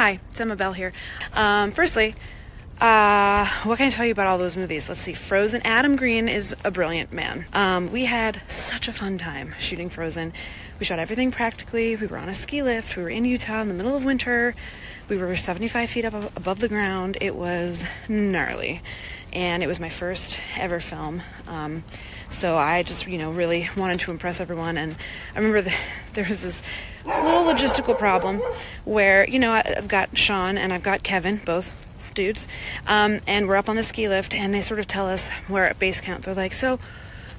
Hi, it's Emma Bell here. Um, firstly, uh, what can I tell you about all those movies? Let's see. Frozen. Adam Green is a brilliant man. Um, we had such a fun time shooting Frozen. We shot everything practically. We were on a ski lift. We were in Utah in the middle of winter. We were 75 feet up above the ground. It was gnarly. And it was my first ever film. Um, so I just, you know, really wanted to impress everyone. And I remember the, there was this little logistical problem where, you know, I've got Shawn and I've got Kevin, both dudes, um, and we're up on the ski lift, and they sort of tell us we're at base camp. They're like, so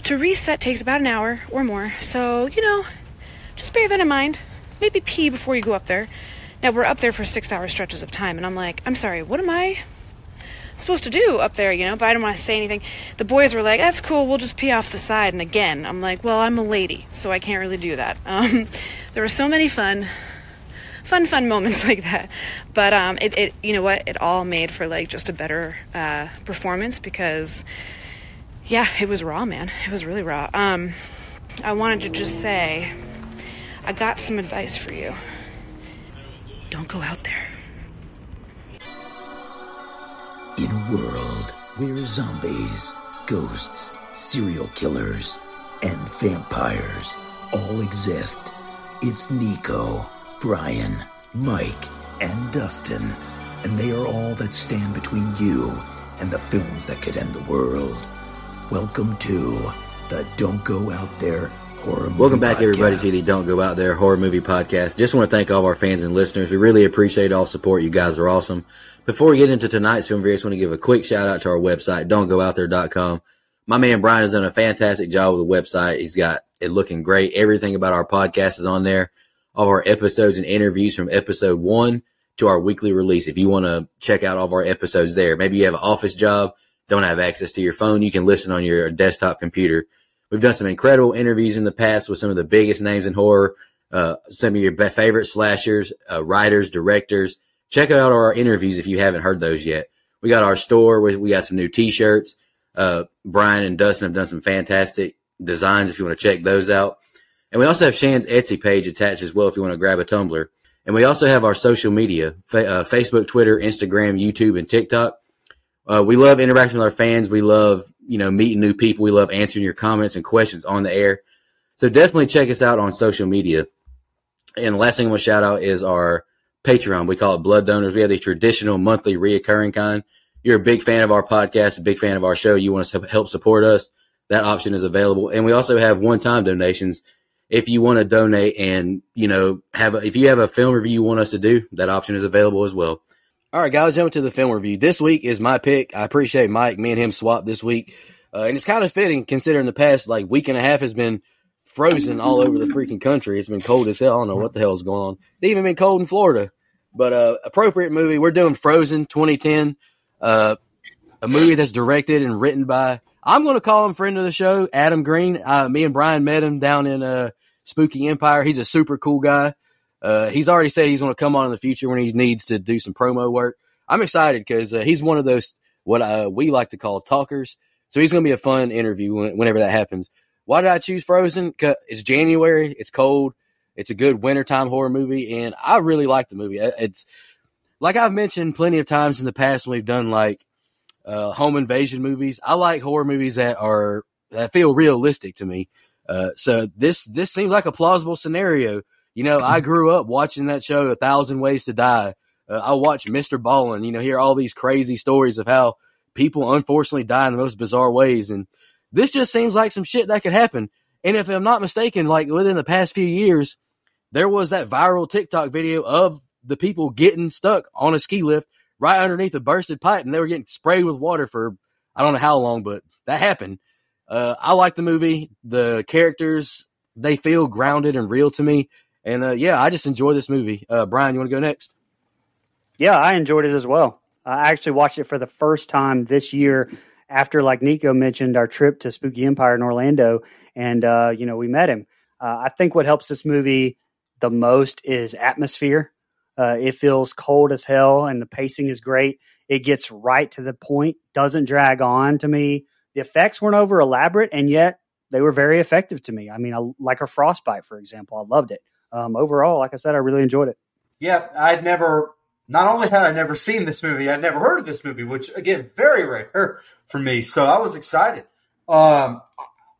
to reset takes about an hour or more. So, you know, just bear that in mind. Maybe pee before you go up there. Now, we're up there for six hour stretches of time, and I'm like, I'm sorry, what am I supposed to do up there, you know? But I didn't want to say anything. The boys were like, that's cool, we'll just pee off the side. And again, I'm like, well, I'm a lady, so I can't really do that. Um, there were so many fun fun, fun moments like that. But um, it, it, you know what? It all made for like just a better uh, performance because, yeah, it was raw, man. It was really raw. Um, I wanted to just say, I got some advice for you. Don't go out there. In a world where zombies, ghosts, serial killers, and vampires all exist, it's Nico Brian, Mike, and Dustin, and they are all that stand between you and the films that could end the world. Welcome to the Don't Go Out There Horror Movie Welcome back, Podcast. everybody, to the Don't Go Out There Horror Movie Podcast. Just want to thank all of our fans and listeners. We really appreciate all support. You guys are awesome. Before we get into tonight's film review, I just want to give a quick shout out to our website, don'tgooutthere.com. My man Brian has done a fantastic job with the website. He's got it looking great. Everything about our podcast is on there all our episodes and interviews from episode one to our weekly release. If you want to check out all of our episodes there, maybe you have an office job, don't have access to your phone, you can listen on your desktop computer. We've done some incredible interviews in the past with some of the biggest names in horror, uh, some of your favorite slashers, uh, writers, directors. Check out our interviews if you haven't heard those yet. We got our store. We, we got some new t-shirts. Uh, Brian and Dustin have done some fantastic designs if you want to check those out. And we also have Shan's Etsy page attached as well if you want to grab a tumbler. And we also have our social media fa- uh, Facebook, Twitter, Instagram, YouTube, and TikTok. Uh, we love interacting with our fans. We love, you know, meeting new people. We love answering your comments and questions on the air. So definitely check us out on social media. And the last thing I want to shout out is our Patreon. We call it Blood Donors. We have the traditional monthly reoccurring kind. You're a big fan of our podcast, a big fan of our show. You want to help support us. That option is available. And we also have one time donations if you want to donate and you know have a, if you have a film review you want us to do, that option is available as well. All right, guys, jumping to the film review. This week is my pick. I appreciate Mike. Me and him swapped this week, uh, and it's kind of fitting considering the past like week and a half has been frozen all over the freaking country. It's been cold as hell. I don't know what the hell is going on. It's even been cold in Florida. But uh, appropriate movie. We're doing Frozen 2010, uh, a movie that's directed and written by. I'm going to call him friend of the show, Adam Green. Uh, me and Brian met him down in uh, Spooky Empire. He's a super cool guy. Uh, he's already said he's going to come on in the future when he needs to do some promo work. I'm excited because uh, he's one of those what uh, we like to call talkers. So he's going to be a fun interview when, whenever that happens. Why did I choose Frozen? It's January. It's cold. It's a good wintertime horror movie, and I really like the movie. It's like I've mentioned plenty of times in the past when we've done like uh, home invasion movies. I like horror movies that are that feel realistic to me. Uh, so this this seems like a plausible scenario. You know, I grew up watching that show, A Thousand Ways to Die. Uh, I watched Mr. Ballen. You know, hear all these crazy stories of how people unfortunately die in the most bizarre ways, and this just seems like some shit that could happen. And if I'm not mistaken, like within the past few years, there was that viral TikTok video of the people getting stuck on a ski lift right underneath a bursted pipe, and they were getting sprayed with water for I don't know how long, but that happened. Uh, I like the movie. The characters they feel grounded and real to me, and uh, yeah, I just enjoy this movie. Uh, Brian, you want to go next? Yeah, I enjoyed it as well. I actually watched it for the first time this year after, like Nico mentioned, our trip to Spooky Empire in Orlando, and uh, you know we met him. Uh, I think what helps this movie the most is atmosphere. Uh, it feels cold as hell, and the pacing is great. It gets right to the point, doesn't drag on to me the effects weren't over elaborate, and yet they were very effective to me. I mean, I, like a frostbite, for example, I loved it. Um, overall, like I said, I really enjoyed it. Yeah, I'd never not only had I never seen this movie, I'd never heard of this movie, which again, very rare for me. So I was excited. Um,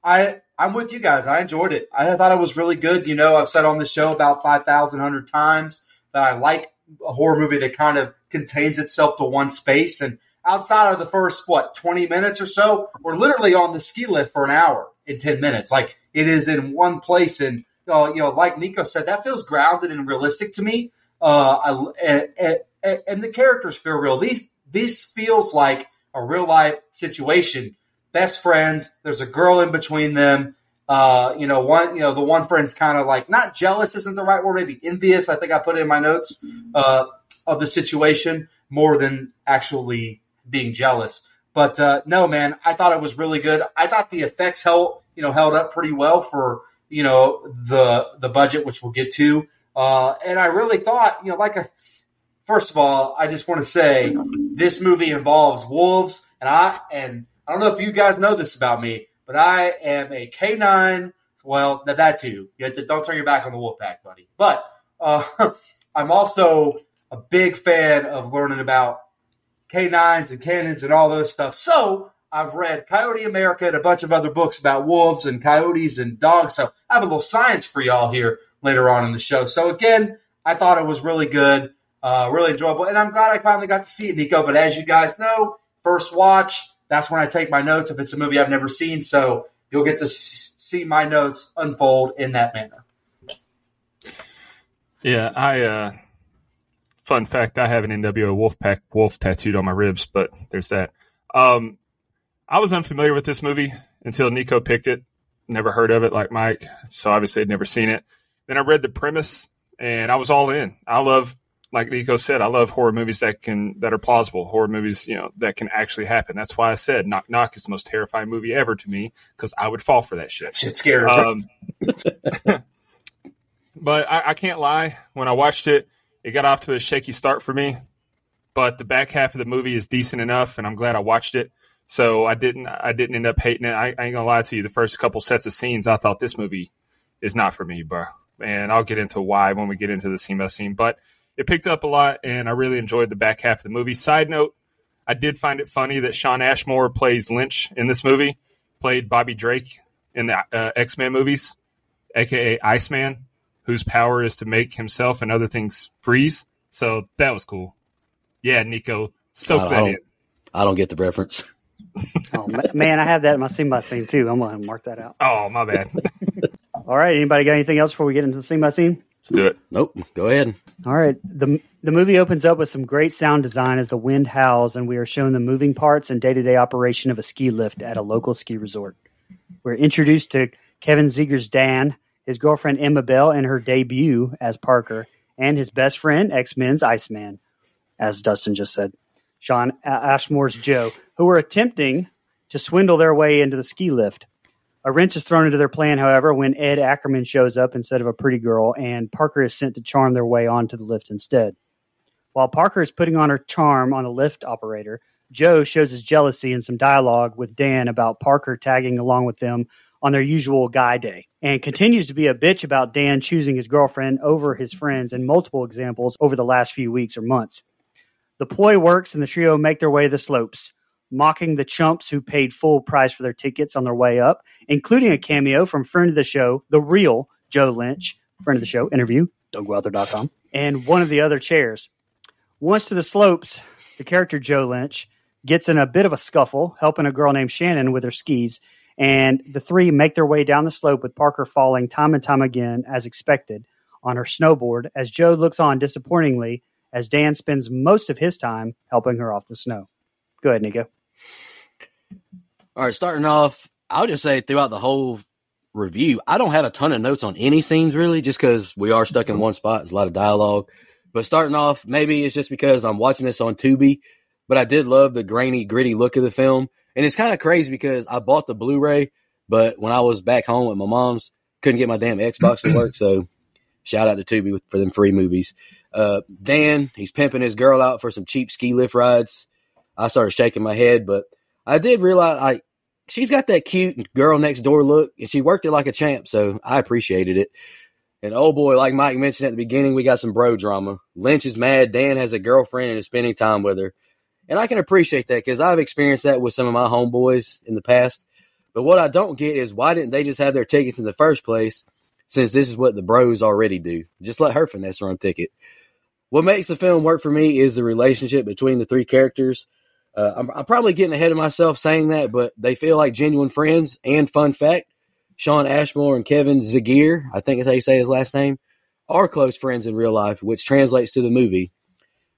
I I'm with you guys. I enjoyed it. I thought it was really good. You know, I've said on the show about five thousand hundred times that I like a horror movie that kind of contains itself to one space. And outside of the first what twenty minutes or so, we're literally on the ski lift for an hour in ten minutes. Like it is in one place, and uh, you know, like Nico said, that feels grounded and realistic to me. Uh, I, and, and, and the characters feel real. These this feels like a real life situation best friends. There's a girl in between them. Uh, you know, one, you know, the one friend's kind of like not jealous isn't the right word, maybe envious. I think I put in my notes uh, of the situation more than actually being jealous. But uh, no, man, I thought it was really good. I thought the effects held, you know, held up pretty well for you know the the budget, which we'll get to. Uh, and I really thought, you know, like a first of all, I just want to say this movie involves wolves, and I and I don't know if you guys know this about me, but I am a K9. Well, that, that too. You to, don't turn your back on the wolf pack, buddy. But uh, I'm also a big fan of learning about K9s and cannons and all those stuff. So I've read Coyote America and a bunch of other books about wolves and coyotes and dogs. So I have a little science for y'all here later on in the show. So again, I thought it was really good, uh, really enjoyable, and I'm glad I finally got to see it, Nico. But as you guys know, first watch, that's when I take my notes if it's a movie I've never seen. So you'll get to see my notes unfold in that manner. Yeah, I. Uh, fun fact: I have an NWO Wolfpack wolf tattooed on my ribs, but there's that. Um, I was unfamiliar with this movie until Nico picked it. Never heard of it, like Mike. So obviously, I'd never seen it. Then I read the premise, and I was all in. I love like Nico said, I love horror movies that can that are plausible, horror movies you know that can actually happen. That's why I said Knock Knock is the most terrifying movie ever to me because I would fall for that shit. Shit's scary. Um, but I, I, can't lie. When I watched it, it got off to a shaky start for me. But the back half of the movie is decent enough, and I'm glad I watched it. So I didn't I didn't end up hating it. I, I ain't gonna lie to you. The first couple sets of scenes, I thought this movie is not for me, bro. And I'll get into why when we get into the scene by scene. But it picked up a lot, and I really enjoyed the back half of the movie. Side note, I did find it funny that Shawn Ashmore plays Lynch in this movie, played Bobby Drake in the uh, X Men movies, aka Iceman, whose power is to make himself and other things freeze. So that was cool. Yeah, Nico, soak that in. I don't get the reference. oh man, I have that in my scene by scene too. I'm gonna mark that out. Oh my bad. All right. Anybody got anything else before we get into the scene by scene? Let's do it. Nope. Go ahead. All right. The the movie opens up with some great sound design as the wind howls and we are shown the moving parts and day-to-day operation of a ski lift at a local ski resort. We're introduced to Kevin Zegers Dan, his girlfriend Emma Bell and her debut as Parker, and his best friend, X-Men's Iceman, as Dustin just said. Shawn Ashmore's Joe, who are attempting to swindle their way into the ski lift. A wrench is thrown into their plan, however, when Ed Ackerman shows up instead of a pretty girl, and Parker is sent to charm their way onto the lift instead. While Parker is putting on her charm on a lift operator, Joe shows his jealousy in some dialogue with Dan about Parker tagging along with them on their usual guy day, and continues to be a bitch about Dan choosing his girlfriend over his friends in multiple examples over the last few weeks or months. The ploy works, and the trio make their way to the slopes mocking the chumps who paid full price for their tickets on their way up, including a cameo from friend of the show, the real Joe Lynch, friend of the show, interview, don'tgooutthere.com, and one of the other chairs. Once to the slopes, the character Joe Lynch gets in a bit of a scuffle, helping a girl named Shannon with her skis, and the three make their way down the slope with Parker falling time and time again, as expected, on her snowboard, as Joe looks on disappointingly as Dan spends most of his time helping her off the snow. Go ahead, Nico. All right, starting off, I'll just say throughout the whole review, I don't have a ton of notes on any scenes really, just because we are stuck in one spot. It's a lot of dialogue. But starting off, maybe it's just because I'm watching this on Tubi, but I did love the grainy, gritty look of the film. And it's kind of crazy because I bought the Blu ray, but when I was back home with my mom's, couldn't get my damn Xbox to work. So shout out to Tubi for them free movies. Uh, Dan, he's pimping his girl out for some cheap ski lift rides. I started shaking my head, but I did realize like she's got that cute girl next door look, and she worked it like a champ. So I appreciated it. And oh boy, like Mike mentioned at the beginning, we got some bro drama. Lynch is mad. Dan has a girlfriend and is spending time with her. And I can appreciate that because I've experienced that with some of my homeboys in the past. But what I don't get is why didn't they just have their tickets in the first place since this is what the bros already do? Just let her finesse her own ticket. What makes the film work for me is the relationship between the three characters. Uh, I'm, I'm probably getting ahead of myself saying that, but they feel like genuine friends. And fun fact, Shawn Ashmore and Kevin Zegers, I think is how you say his last name, are close friends in real life, which translates to the movie.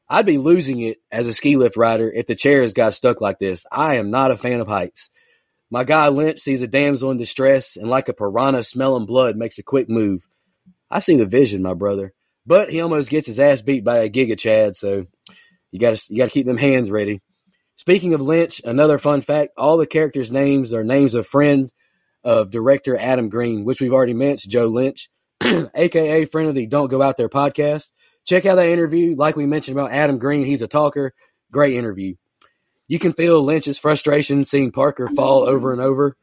I'd be losing it as a ski lift rider if the chairs got stuck like this. I am not a fan of heights. My guy Lynch sees a damsel in distress and, like a piranha smelling blood, makes a quick move. I see the vision, my brother, but he almost gets his ass beat by a Giga Chad. So you got to you got to keep them hands ready. Speaking of Lynch, another fun fact: all the characters' names are names of friends of director Adam Green, which we've already mentioned, Joe Lynch, aka friend of the Don't Go Out There podcast. Check out that interview. Like we mentioned about Adam Green, he's a talker. Great interview. You can feel Lynch's frustration seeing Parker fall over and over.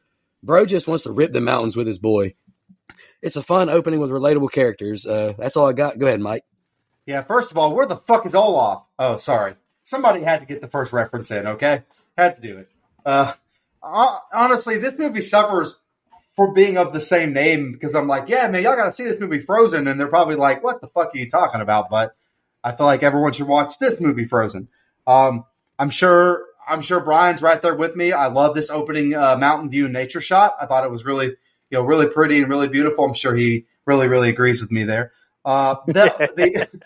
Bro just wants to rip the mountains with his boy. It's a fun opening with relatable characters. Uh, that's all I got. Go ahead, Mike. Yeah, first of all, where the fuck is Olaf? Oh, sorry. Somebody had to get the first reference in, okay? Had to do it. Uh, honestly, this movie suffers for being of the same name because I'm like, yeah, man, y'all got to see this movie Frozen, and they're probably like, what the fuck are you talking about? But I feel like everyone should watch this movie Frozen. Um, I'm sure, I'm sure Brian's right there with me. I love this opening uh, mountain view nature shot. I thought it was really, you know, really pretty and really beautiful. I'm sure he really, really agrees with me there. Uh, the, the,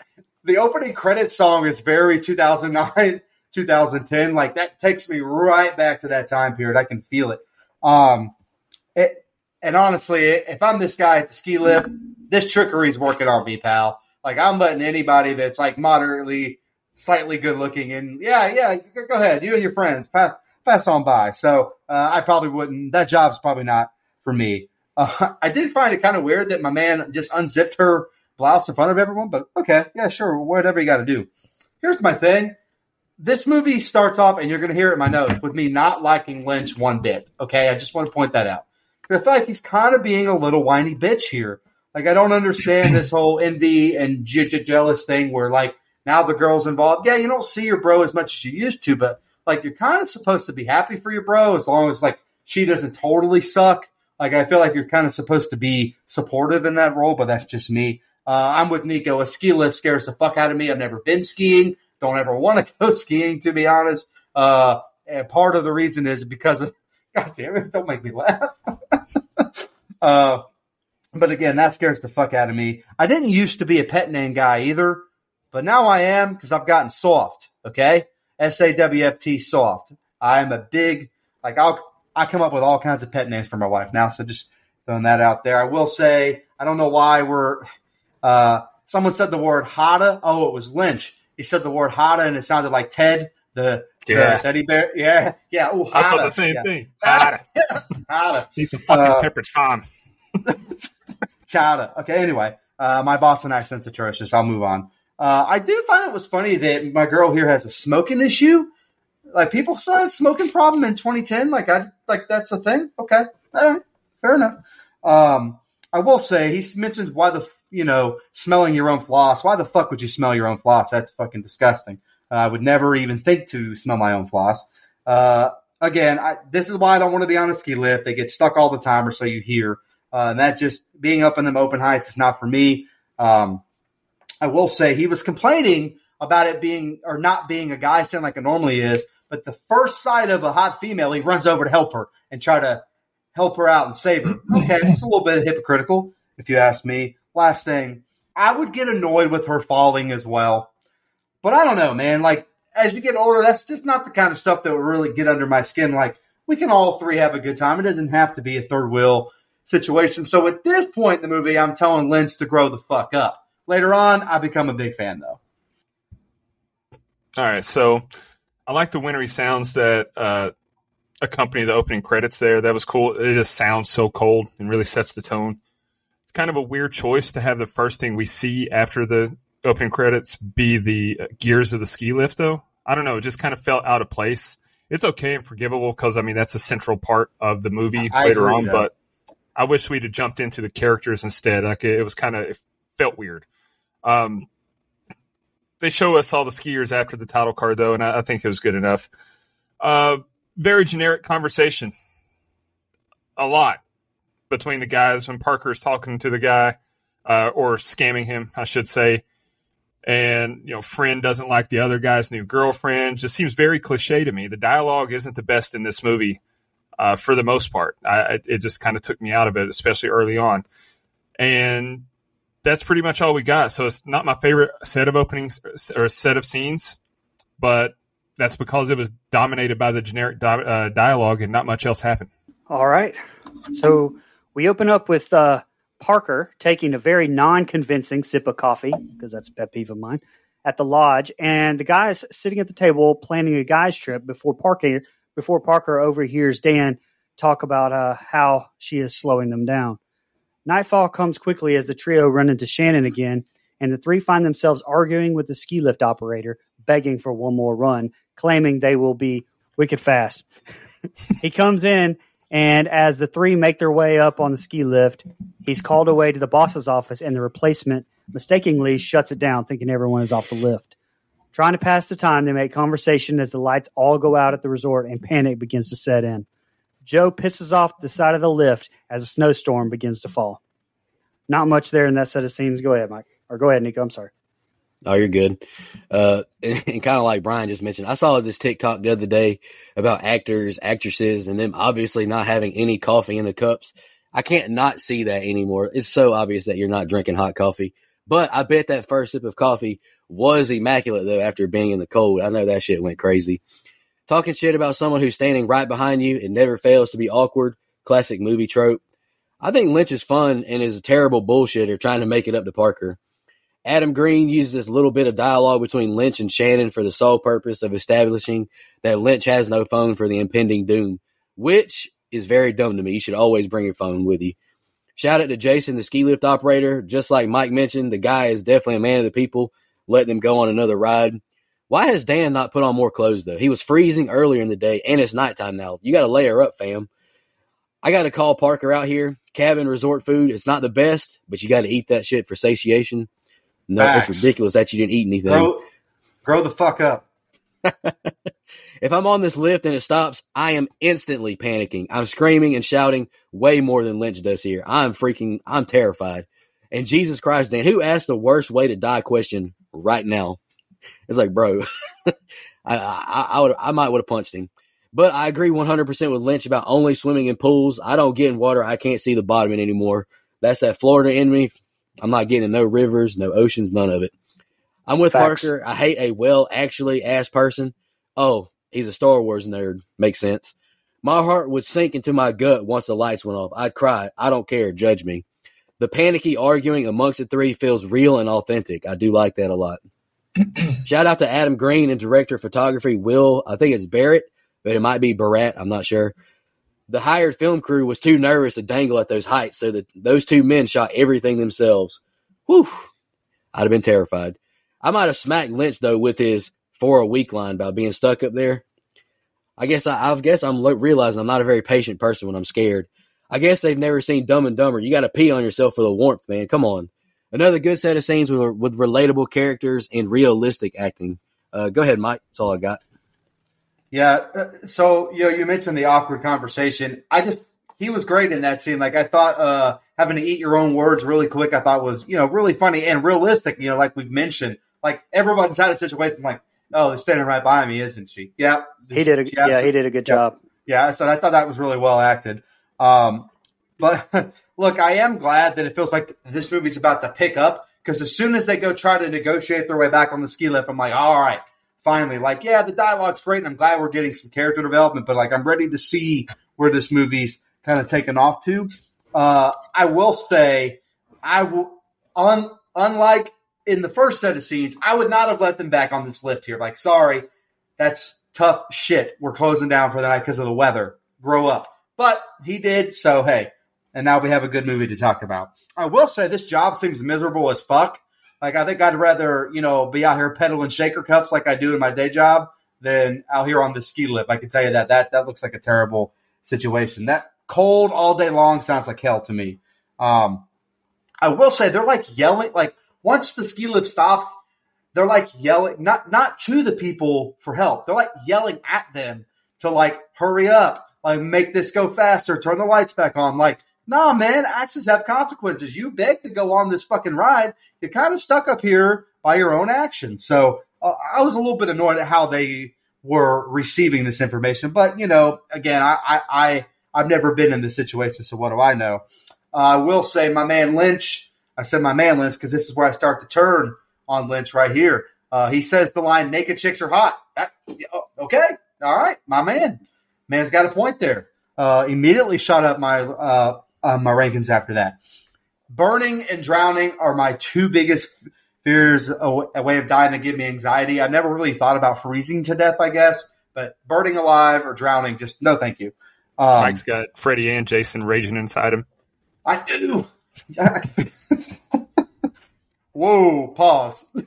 the opening credit song is very 2009, 2010. Like that takes me right back to that time period. I can feel it. Um, it, and honestly, if I'm this guy at the ski lift, this trickery is working on me, pal. Like I'm letting anybody that's like moderately, slightly good looking, and yeah, yeah, go ahead, you and your friends pass, pass on by. So uh, I probably wouldn't. That job's probably not for me. Uh, I did find it kind of weird that my man just unzipped her blouse in front of everyone, but okay, yeah, sure, whatever you got to do. Here's my thing. This movie starts off, and you're going to hear it in my notes, with me not liking Lynch one bit. Okay, I just want to point that out. I feel like he's kind of being a little whiny bitch here. Like I don't understand this whole envy and jealous thing where like now the girl's involved. Yeah, you don't see your bro as much as you used to, but like you're kind of supposed to be happy for your bro as long as like she doesn't totally suck. Like I feel like you're kind of supposed to be supportive in that role, but that's just me. Uh, I'm with Nico. A ski lift scares the fuck out of me. I've never been skiing. Don't ever want to go skiing, to be honest. Uh, and part of the reason is because of God damn it, don't make me laugh. uh, but again, that scares the fuck out of me. I didn't used to be a pet name guy either, but now I am because I've gotten soft. Okay, S A W F T soft. I am a big like I'll I come up with all kinds of pet names for my wife now. So just throwing that out there. I will say I don't know why we're. Uh, someone said the word Hada. Oh, it was Lynch. He said the word Hada and it sounded like Ted the yeah. teddy bear. Yeah, yeah. Ooh, I thought the same yeah. thing. Hada. Hada. He's a fucking uh, Pepperidge Farm. Chowder. Okay, anyway, uh, my Boston accent's atrocious. I'll move on. Uh, I do find it was funny that my girl here has a smoking issue. Like people saw a smoking problem in 2010. Like I like that's a thing. Okay, all right, fair enough. Um, I will say he mentions why the you know smelling your own floss. Why the fuck would you smell your own floss? That's fucking disgusting. I would never even think to smell my own floss. Uh, again, I, this is why I don't want to be on a ski lift. They get stuck all the time, or so you hear. Uh, and that just being up in them open heights is not for me. Um, I will say he was complaining about it being or not being a guy stand like it normally is. But the first sight of a hot female, he runs over to help her and try to help her out and save her. Okay, it's a little bit hypocritical, if you ask me. Last thing, I would get annoyed with her falling as well. But I don't know, man. Like as you get older, that's just not the kind of stuff that would really get under my skin. Like we can all three have a good time. It doesn't have to be a third wheel situation. So at this point in the movie, I'm telling Lynch to grow the fuck up. Later on, I become a big fan though. All right, so I like the wintry sounds that uh, accompany the opening credits. There, that was cool. It just sounds so cold and really sets the tone. Kind of a weird choice to have the first thing we see after the opening credits be the gears of the ski lift, though. I don't know. It just kind of felt out of place. It's okay and forgivable because I mean that's a central part of the movie I later on. But I wish we'd have jumped into the characters instead. Like it, was kind of it felt weird. Um, they show us all the skiers after the title card though, and I, I think it was good enough. Uh, very generic conversation. A lot between the guys when Parker's talking to the guy uh, or scamming him, I should say. And you know, friend doesn't like the other guy's new girlfriend. Just seems very cliche to me. The dialogue isn't the best in this movie uh, for the most part. I, it just kind of took me out of it, especially early on. And that's pretty much all we got. So it's not my favorite set of openings or set of scenes, but that's because it was dominated by the generic di- uh, dialogue and not much else happened. All right. So we open up with uh, Parker taking a very non-convincing sip of coffee because that's a pet peeve of mine at the lodge, and the guys sitting at the table planning a guys trip before Parker before Parker overhears Dan talk about uh, how she is slowing them down. Nightfall comes quickly as the trio run into Shannon again, and the three find themselves arguing with the ski lift operator, begging for one more run, claiming they will be wicked fast. he comes in and as the three make their way up on the ski lift, he's called away to the boss's office, and the replacement mistakenly shuts it down, thinking everyone is off the lift. Trying to pass the time, they make conversation as the lights all go out at the resort and panic begins to set in. Joe pisses off the side of the lift as a snowstorm begins to fall. Not much there in that set of scenes. Go ahead, Mike. Or go ahead, Nico. I'm sorry. Oh, you're good. Uh, and, and kind of like Brian just mentioned, I saw this TikTok the other day about actors, actresses, and them obviously not having any coffee in the cups. I can't not see that anymore. It's so obvious that you're not drinking hot coffee. But I bet that first sip of coffee was immaculate though after being in the cold. I know that shit went crazy. Talking shit about someone who's standing right behind you, it never fails to be awkward. Classic movie trope. I think Lynch is fun and is a terrible bullshitter trying to make it up to Parker. Adam Green uses this little bit of dialogue between Lynch and Shannon for the sole purpose of establishing that Lynch has no phone for the impending doom, which is very dumb to me. You should always bring your phone with you. Shout out to Jason, the ski lift operator. Just like Mike mentioned, the guy is definitely a man of the people. Let them go on another ride. Why has Dan not put on more clothes though? He was freezing earlier in the day, and it's nighttime now. You got to layer up, fam. I got to call Parker out here. Cabin resort food. It's not the best, but you got to eat that shit for satiation. No, Facts. it's ridiculous that you didn't eat anything. Grow, grow the fuck up. if I'm on this lift and it stops, I am instantly panicking. I'm screaming and shouting way more than Lynch does here. I'm freaking, I'm terrified. And Jesus Christ, Dan, who asked the worst way to die question right now? It's like, bro, I, I, I would, I might would have punched him. But I agree 100% with Lynch about only swimming in pools. I don't get in water. I can't see the bottom in anymore. That's that Florida in me. I'm not getting no rivers, no oceans, none of it. I'm with Facts. Parker. I hate a well actually ass person. Oh, he's a Star Wars nerd. Makes sense. My heart would sink into my gut once the lights went off. I'd cry. I don't care. Judge me. The panicky arguing amongst the three feels real and authentic. I do like that a lot. Shout out to Adam Green and director of photography Will. I think it's Barrett, but it might be Barrett. I'm not sure the hired film crew was too nervous to dangle at those heights, so that those two men shot everything themselves. Whew. I'd have been terrified. I might have smacked Lynch though with his for a week line by being stuck up there. I guess I, I guess I'm realizing I'm not a very patient person when I'm scared. I guess they've never seen Dumb and Dumber. You got to pee on yourself for the warmth, man. Come on. Another good set of scenes with with relatable characters and realistic acting. Uh, go ahead, Mike. That's all I got. Yeah. Uh, so you know, you mentioned the awkward conversation. I just he was great in that scene. Like I thought, uh, having to eat your own words really quick, I thought was you know really funny and realistic. You know, like we've mentioned, like everyone's had a situation like, oh, they're standing right by me, isn't she? Yeah. He did. A, yeah, he did a good job. Yeah. So I thought that was really well acted. Um, but look, I am glad that it feels like this movie's about to pick up because as soon as they go try to negotiate their way back on the ski lift, I'm like, all right, finally, like, yeah, the dialogue's great, and I'm glad we're getting some character development, but like, I'm ready to see where this movie's kind of taken off to. Uh, I will say, I will, un, unlike in the first set of scenes, I would not have let them back on this lift here. Like, sorry, that's tough shit. We're closing down for the night because of the weather. Grow up. But he did, so hey. And now we have a good movie to talk about. I will say this job seems miserable as fuck. Like I think I'd rather you know be out here pedaling shaker cups like I do in my day job than out here on the ski lift. I can tell you that that that looks like a terrible situation. That cold all day long sounds like hell to me. Um, I will say they're like yelling, like once the ski lift stops, they're like yelling, not not to the people for help. They're like yelling at them to like hurry up, like make this go faster, turn the lights back on. Like, nah, man, actions have consequences. You beg to go on this fucking ride. You're kind of stuck up here by your own actions. So uh, I was a little bit annoyed at how they were receiving this information. But you know, again, I I, I I've never been in this situation, so what do I know? Uh, I will say, my man Lynch. I said my man Lynch because this is where I start to turn on Lynch right here. Uh, he says the line "naked chicks are hot." That, okay, all right, my man. Man's got a point there. Uh, immediately shot up my uh, uh, my rankings after that. Burning and drowning are my two biggest fears. A, a way of dying that give me anxiety. I never really thought about freezing to death. I guess, but burning alive or drowning, just no, thank you. Um, Mike's got Freddy and Jason raging inside him. I do. Whoa, pause.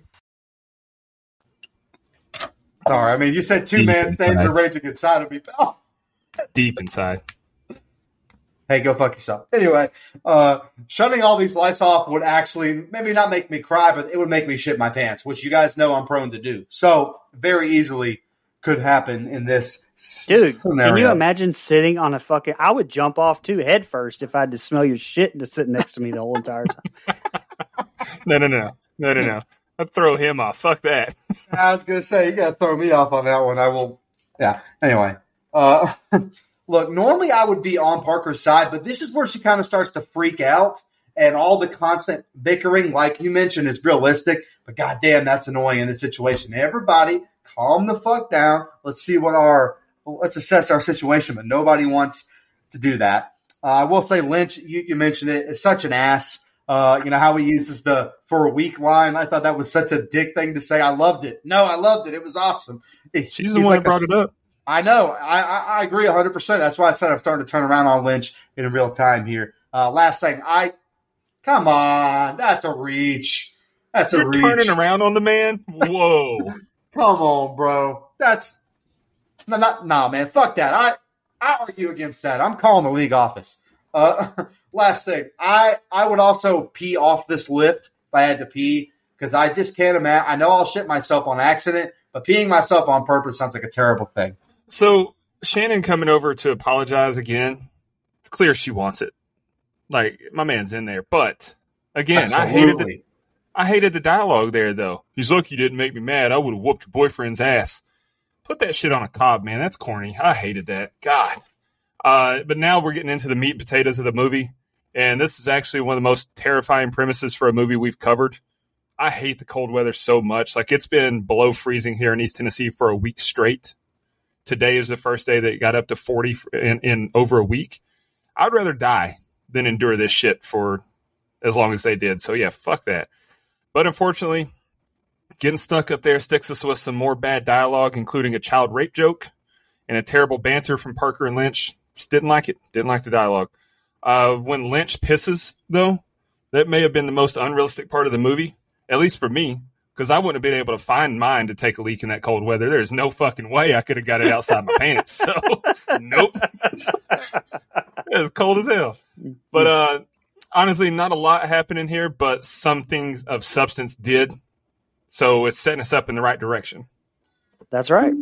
Sorry, I mean you said two Deep man inside. names are raging inside of me. Oh. Deep inside. Hey, go fuck yourself. Anyway, uh, shutting all these lights off would actually maybe not make me cry, but it would make me shit my pants, which you guys know I'm prone to do. So very easily could happen in this dude. Scenario. Can you imagine sitting on a fucking? I would jump off too head first if I had to smell your shit and to sit next to me the whole entire time. no, no, no, no, no, no. I'd throw him off. Fuck that. I was gonna say you gotta throw me off on that one. I will. Yeah. Anyway, uh, look. Normally I would be on Parker's side, but this is where she kind of starts to freak out, and all the constant bickering, like you mentioned, is realistic. But goddamn, that's annoying in this situation. Everybody, calm the fuck down. Let's see what our let's assess our situation. But nobody wants to do that. Uh, I will say, Lynch, you, you mentioned it, is such an ass. Uh, you know how he uses the for a week line. I thought that was such a dick thing to say. I loved it. No, I loved it. It was awesome. She's He's the one like that brought a, it up. I know. I, I, I agree 100. percent That's why I said I'm starting to turn around on Lynch in real time here. Uh, last thing, I come on, that's a reach. That's You're a reach. Turning around on the man. Whoa. come on, bro. That's no, not nah, man. Fuck that. I I argue against that. I'm calling the league office. Uh, last thing, I I would also pee off this lift if I had to pee because I just can't imagine. I know I'll shit myself on accident, but peeing myself on purpose sounds like a terrible thing. So Shannon coming over to apologize again. It's clear she wants it. Like my man's in there, but again, Absolutely. I hated the I hated the dialogue there though. He's lucky you didn't make me mad. I would have whooped your boyfriend's ass. Put that shit on a cob, man. That's corny. I hated that. God. Uh, but now we're getting into the meat and potatoes of the movie. And this is actually one of the most terrifying premises for a movie we've covered. I hate the cold weather so much. Like it's been below freezing here in East Tennessee for a week straight. Today is the first day that it got up to 40 in, in over a week. I'd rather die than endure this shit for as long as they did. So yeah, fuck that. But unfortunately, getting stuck up there sticks us with some more bad dialogue, including a child rape joke and a terrible banter from Parker and Lynch. Just didn't like it. Didn't like the dialogue. Uh, when Lynch pisses, though, that may have been the most unrealistic part of the movie, at least for me, because I wouldn't have been able to find mine to take a leak in that cold weather. There's no fucking way I could have got it outside my pants. So, nope. it's cold as hell. But uh, honestly, not a lot happening here, but some things of substance did. So it's setting us up in the right direction. That's right.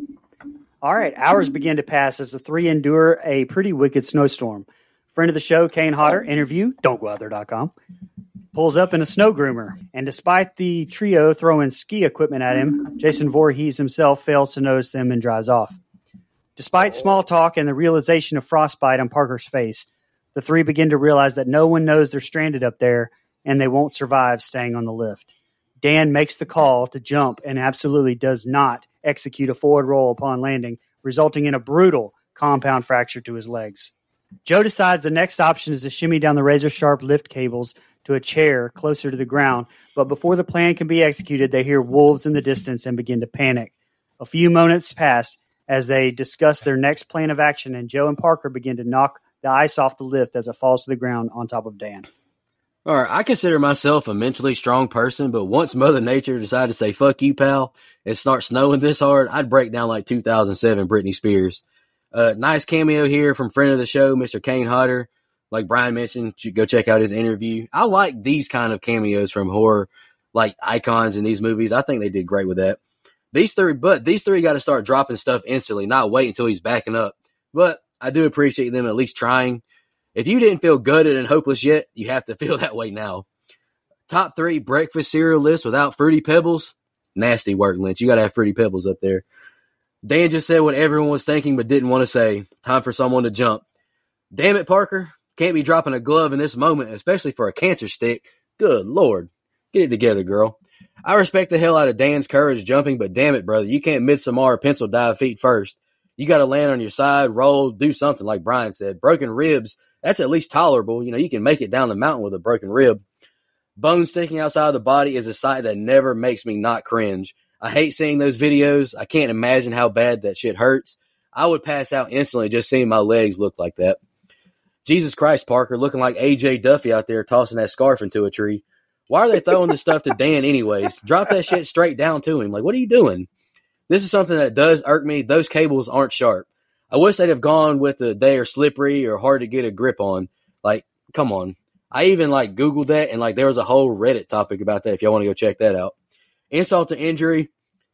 All right, hours begin to pass as the three endure a pretty wicked snowstorm. Friend of the show, Kane Hodder, interview, don't go out there.com, pulls up in a snow groomer. And despite the trio throwing ski equipment at him, Jason Voorhees himself fails to notice them and drives off. Despite small talk and the realization of frostbite on Parker's face, the three begin to realize that no one knows they're stranded up there and they won't survive staying on the lift. Dan makes the call to jump and absolutely does not execute a forward roll upon landing, resulting in a brutal compound fracture to his legs. Joe decides the next option is to shimmy down the razor sharp lift cables to a chair closer to the ground, but before the plan can be executed, they hear wolves in the distance and begin to panic. A few moments pass as they discuss their next plan of action, and Joe and Parker begin to knock the ice off the lift as it falls to the ground on top of Dan. All right, I consider myself a mentally strong person, but once Mother Nature decided to say "fuck you, pal" and start snowing this hard, I'd break down like 2007 Britney Spears. Uh, nice cameo here from friend of the show, Mr. Kane Hodder. Like Brian mentioned, go check out his interview. I like these kind of cameos from horror, like icons in these movies. I think they did great with that. These three, but these three got to start dropping stuff instantly, not wait until he's backing up. But I do appreciate them at least trying. If you didn't feel gutted and hopeless yet, you have to feel that way now. Top three breakfast cereal list without Fruity Pebbles. Nasty work, Lynch. You got to have Fruity Pebbles up there. Dan just said what everyone was thinking but didn't want to say. Time for someone to jump. Damn it, Parker. Can't be dropping a glove in this moment, especially for a cancer stick. Good Lord. Get it together, girl. I respect the hell out of Dan's courage jumping, but damn it, brother. You can't midsummer pencil dive feet first. You got to land on your side, roll, do something like Brian said. Broken ribs, that's at least tolerable. You know, you can make it down the mountain with a broken rib. Bone sticking outside of the body is a sight that never makes me not cringe. I hate seeing those videos. I can't imagine how bad that shit hurts. I would pass out instantly just seeing my legs look like that. Jesus Christ, Parker, looking like AJ Duffy out there tossing that scarf into a tree. Why are they throwing this stuff to Dan anyways? Drop that shit straight down to him. Like, what are you doing? This is something that does irk me. Those cables aren't sharp. I wish they'd have gone with the they are slippery or hard to get a grip on. Like, come on. I even like Googled that and like there was a whole Reddit topic about that if y'all want to go check that out. Insult to injury,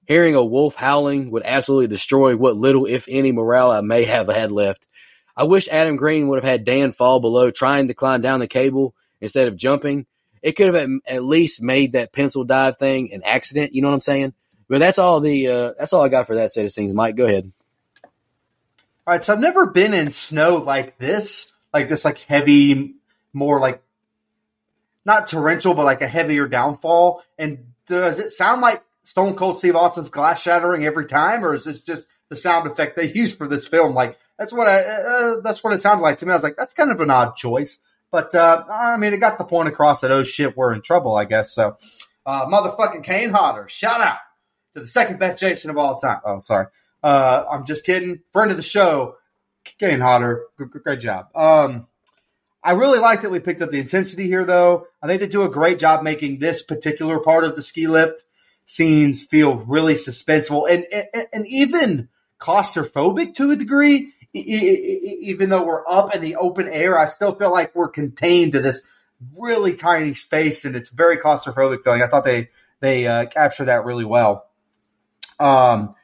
hearing a wolf howling would absolutely destroy what little, if any, morale I may have had left. I wish Adam Green would have had Dan fall below trying to climb down the cable instead of jumping. It could have at least made that pencil dive thing an accident. You know what I'm saying? But that's all the uh, that's all I got for that set of things. Mike, go ahead. All right, so I've never been in snow like this, like this, like heavy, more like not torrential, but like a heavier downfall. And does it sound like Stone Cold Steve Austin's glass shattering every time, or is this just the sound effect they used for this film? Like that's what I uh, that's what it sounded like to me. I was like, that's kind of an odd choice, but uh, I mean, it got the point across that oh shit, we're in trouble, I guess. So, uh, motherfucking Kane Hodder, shout out to the second best Jason of all time. Oh, sorry. Uh, I'm just kidding. Friend of the show, Kane Hodder. Great job. Um, I really like that we picked up the intensity here, though. I think they do a great job making this particular part of the ski lift scenes feel really suspenseful and, and, and even claustrophobic to a degree. Even though we're up in the open air, I still feel like we're contained to this really tiny space, and it's very claustrophobic feeling. I thought they they uh, captured that really well. Um,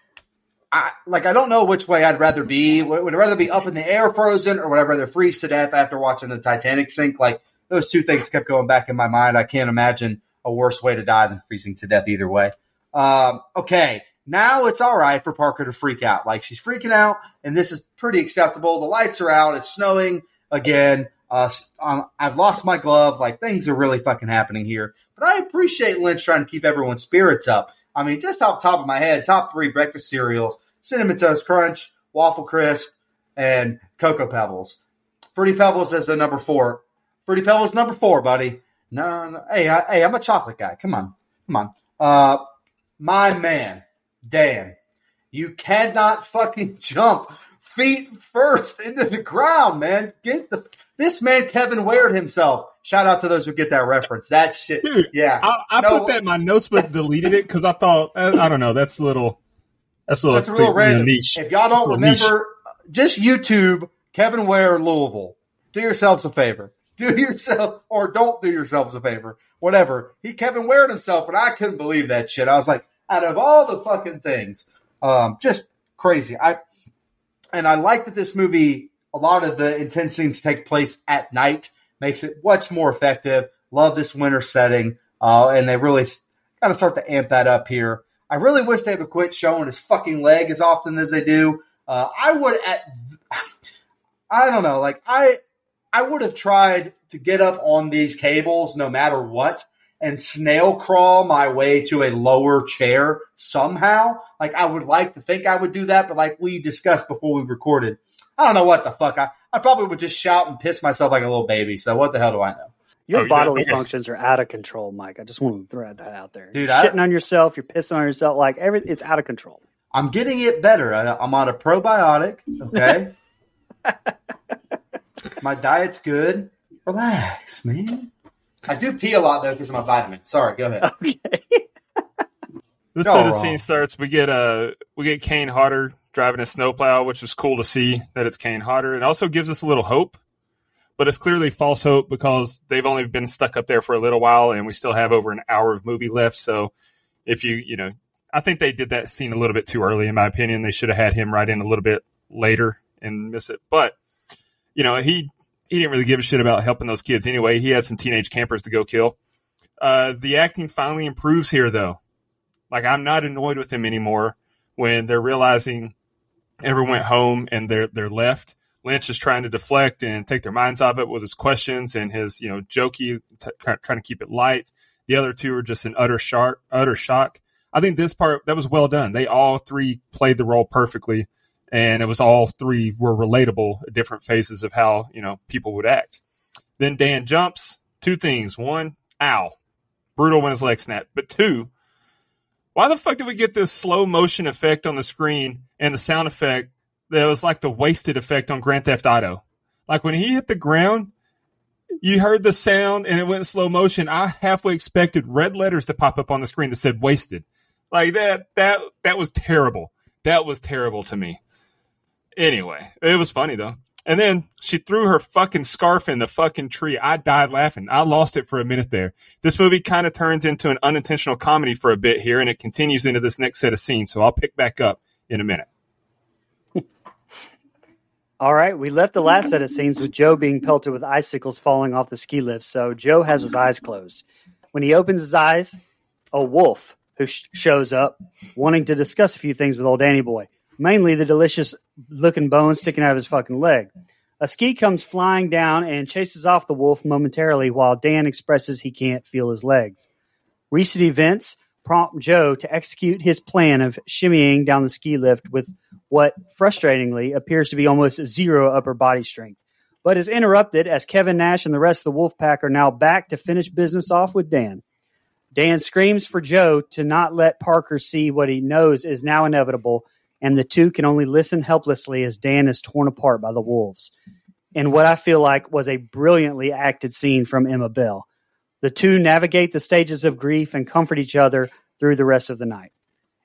I, like I don't know which way I'd rather be. Would I rather be up in the air frozen, or would I rather freeze to death after watching the Titanic sink? Like those two things kept going back in my mind. I can't imagine a worse way to die than freezing to death either way. Um, okay, now it's all right for Parker to freak out. Like she's freaking out, and this is pretty acceptable. The lights are out. It's snowing again. Uh, um, I've lost my glove. Like things are really fucking happening here. But I appreciate Lynch trying to keep everyone's spirits up. I mean, just off top of my head, top three breakfast cereals: cinnamon toast crunch, waffle crisp, and cocoa pebbles. Fruity Pebbles is the number four. Fruity Pebbles number four, buddy. No, no hey, I, hey, I'm a chocolate guy. Come on, come on. Uh, my man, Dan, you cannot fucking jump feet first into the ground, man. Get the this man Kevin Ware himself. Shout out to those who get that reference. That shit, Dude, yeah. I, I No, put that in my notes, but deleted it because I thought I, I don't know. That's a little. That's a little, That's a little cle- you know, random. niche. If y'all don't Little niche. remember, just YouTube Kevin Ware Louisville. Do yourselves a favor. Do yourself or don't do yourselves a favor. Whatever. He Kevin Ware himself, and I couldn't believe that shit. I was like, out of all the fucking things, um, just crazy. I and I like that this movie, a lot of the intense scenes take place at night, makes it much more effective. Love this winter setting, uh, and they really kind of start to amp that up here. I really wish they would quit showing his fucking leg as often as they do. Uh, I would at, I don't know, like I, I would have tried to get up on these cables no matter what and snail crawl my way to a lower chair somehow. Like I would like to think I would do that, but like we discussed before we recorded, I don't know what the fuck. I, I probably would just shout and piss myself like a little baby. So what the hell do I know? Your Oh, bodily okay. functions are out of control, Mike. I just want to throw that out there. Dude, you're I- shitting on yourself, you're pissing on yourself, like every it's out of control. I'm getting it better. I, I'm on a probiotic. Okay. my diet's good. Relax, man. I do pee a lot though because of my vitamin. Sorry, go ahead. Okay. This Y'all set of wrong. scene starts. We get uh we get Kane Hodder driving a snowplow, which was cool to see that it's Kane Hodder. It also gives us a little hope, but it's clearly false hope because they've only been stuck up there for a little while, and we still have over an hour of movie left. So if you you know, I think they did that scene a little bit too early, in my opinion. They should have had him right in a little bit later and miss it. But you know, he he didn't really give a shit about helping those kids anyway. He had some teenage campers to go kill. Uh, the acting finally improves here, though. Like I'm not annoyed with him anymore when they're realizing everyone went home and they're they're left. Lynch is trying to deflect and take their minds off it with his questions and his you know jokey, t- trying to keep it light. The other two are just in utter shock. Utter shock. I think this part that was well done. They all three played the role perfectly, and it was all three were relatable at different phases of how you know people would act. Then Dan jumps. Two things. One, ow, brutal when his leg snapped. But two, why the fuck did we get this slow motion effect on the screen and the sound effect that was like the wasted effect on Grand Theft Auto? Like when he hit the ground, you heard the sound and it went in slow motion. I halfway expected red letters to pop up on the screen that said wasted. Like that that that was terrible. That was terrible to me. Anyway, it was funny though. And then she threw her fucking scarf in the fucking tree. I died laughing. I lost it for a minute there. This movie kind of turns into an unintentional comedy for a bit here, and it continues into this next set of scenes. So I'll pick back up in a minute. All right, we left the last set of scenes with Joe being pelted with icicles falling off the ski lift. So Joe has his eyes closed. When he opens his eyes, a wolf who sh- shows up, wanting to discuss a few things with old Danny Boy, mainly the delicious looking bone sticking out of his fucking leg. A ski comes flying down and chases off the wolf momentarily while Dan expresses he can't feel his legs. Recent events prompt Joe to execute his plan of shimmying down the ski lift with what frustratingly appears to be almost zero upper body strength, but is interrupted as Kevin Nash and the rest of the wolf pack are now back to finish business off with Dan. Dan screams for Joe to not let Parker see what he knows is now inevitable, and the two can only listen helplessly as Dan is torn apart by the wolves. And what I feel like was a brilliantly acted scene from Emma Bell. The two navigate the stages of grief and comfort each other through the rest of the night.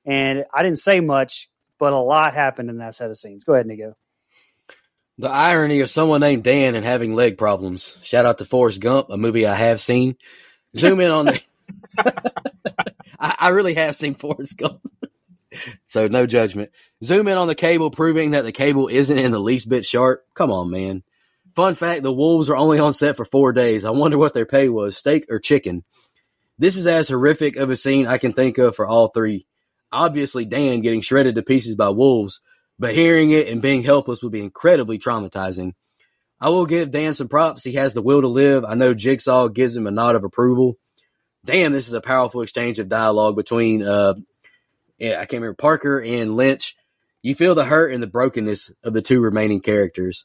And I didn't say much, but a lot happened in that set of scenes. Go ahead, Nico. The irony of someone named Dan and having leg problems. Shout out to Forrest Gump, a movie I have seen. Zoom in on the. I, I really have seen Forrest Gump. so no judgment. Zoom in on the cable, proving that the cable isn't in the least bit sharp. Come on, man. Fun fact the Wolves are only on set for four days. I wonder what their pay was steak or chicken. This is as horrific of a scene I can think of for all three. Obviously, Dan getting shredded to pieces by wolves, but hearing it and being helpless would be incredibly traumatizing. I will give Dan some props. He has the will to live. I know Jigsaw gives him a nod of approval. Damn, this is a powerful exchange of dialogue between, uh, I can't remember, Parker and Lynch. You feel the hurt and the brokenness of the two remaining characters.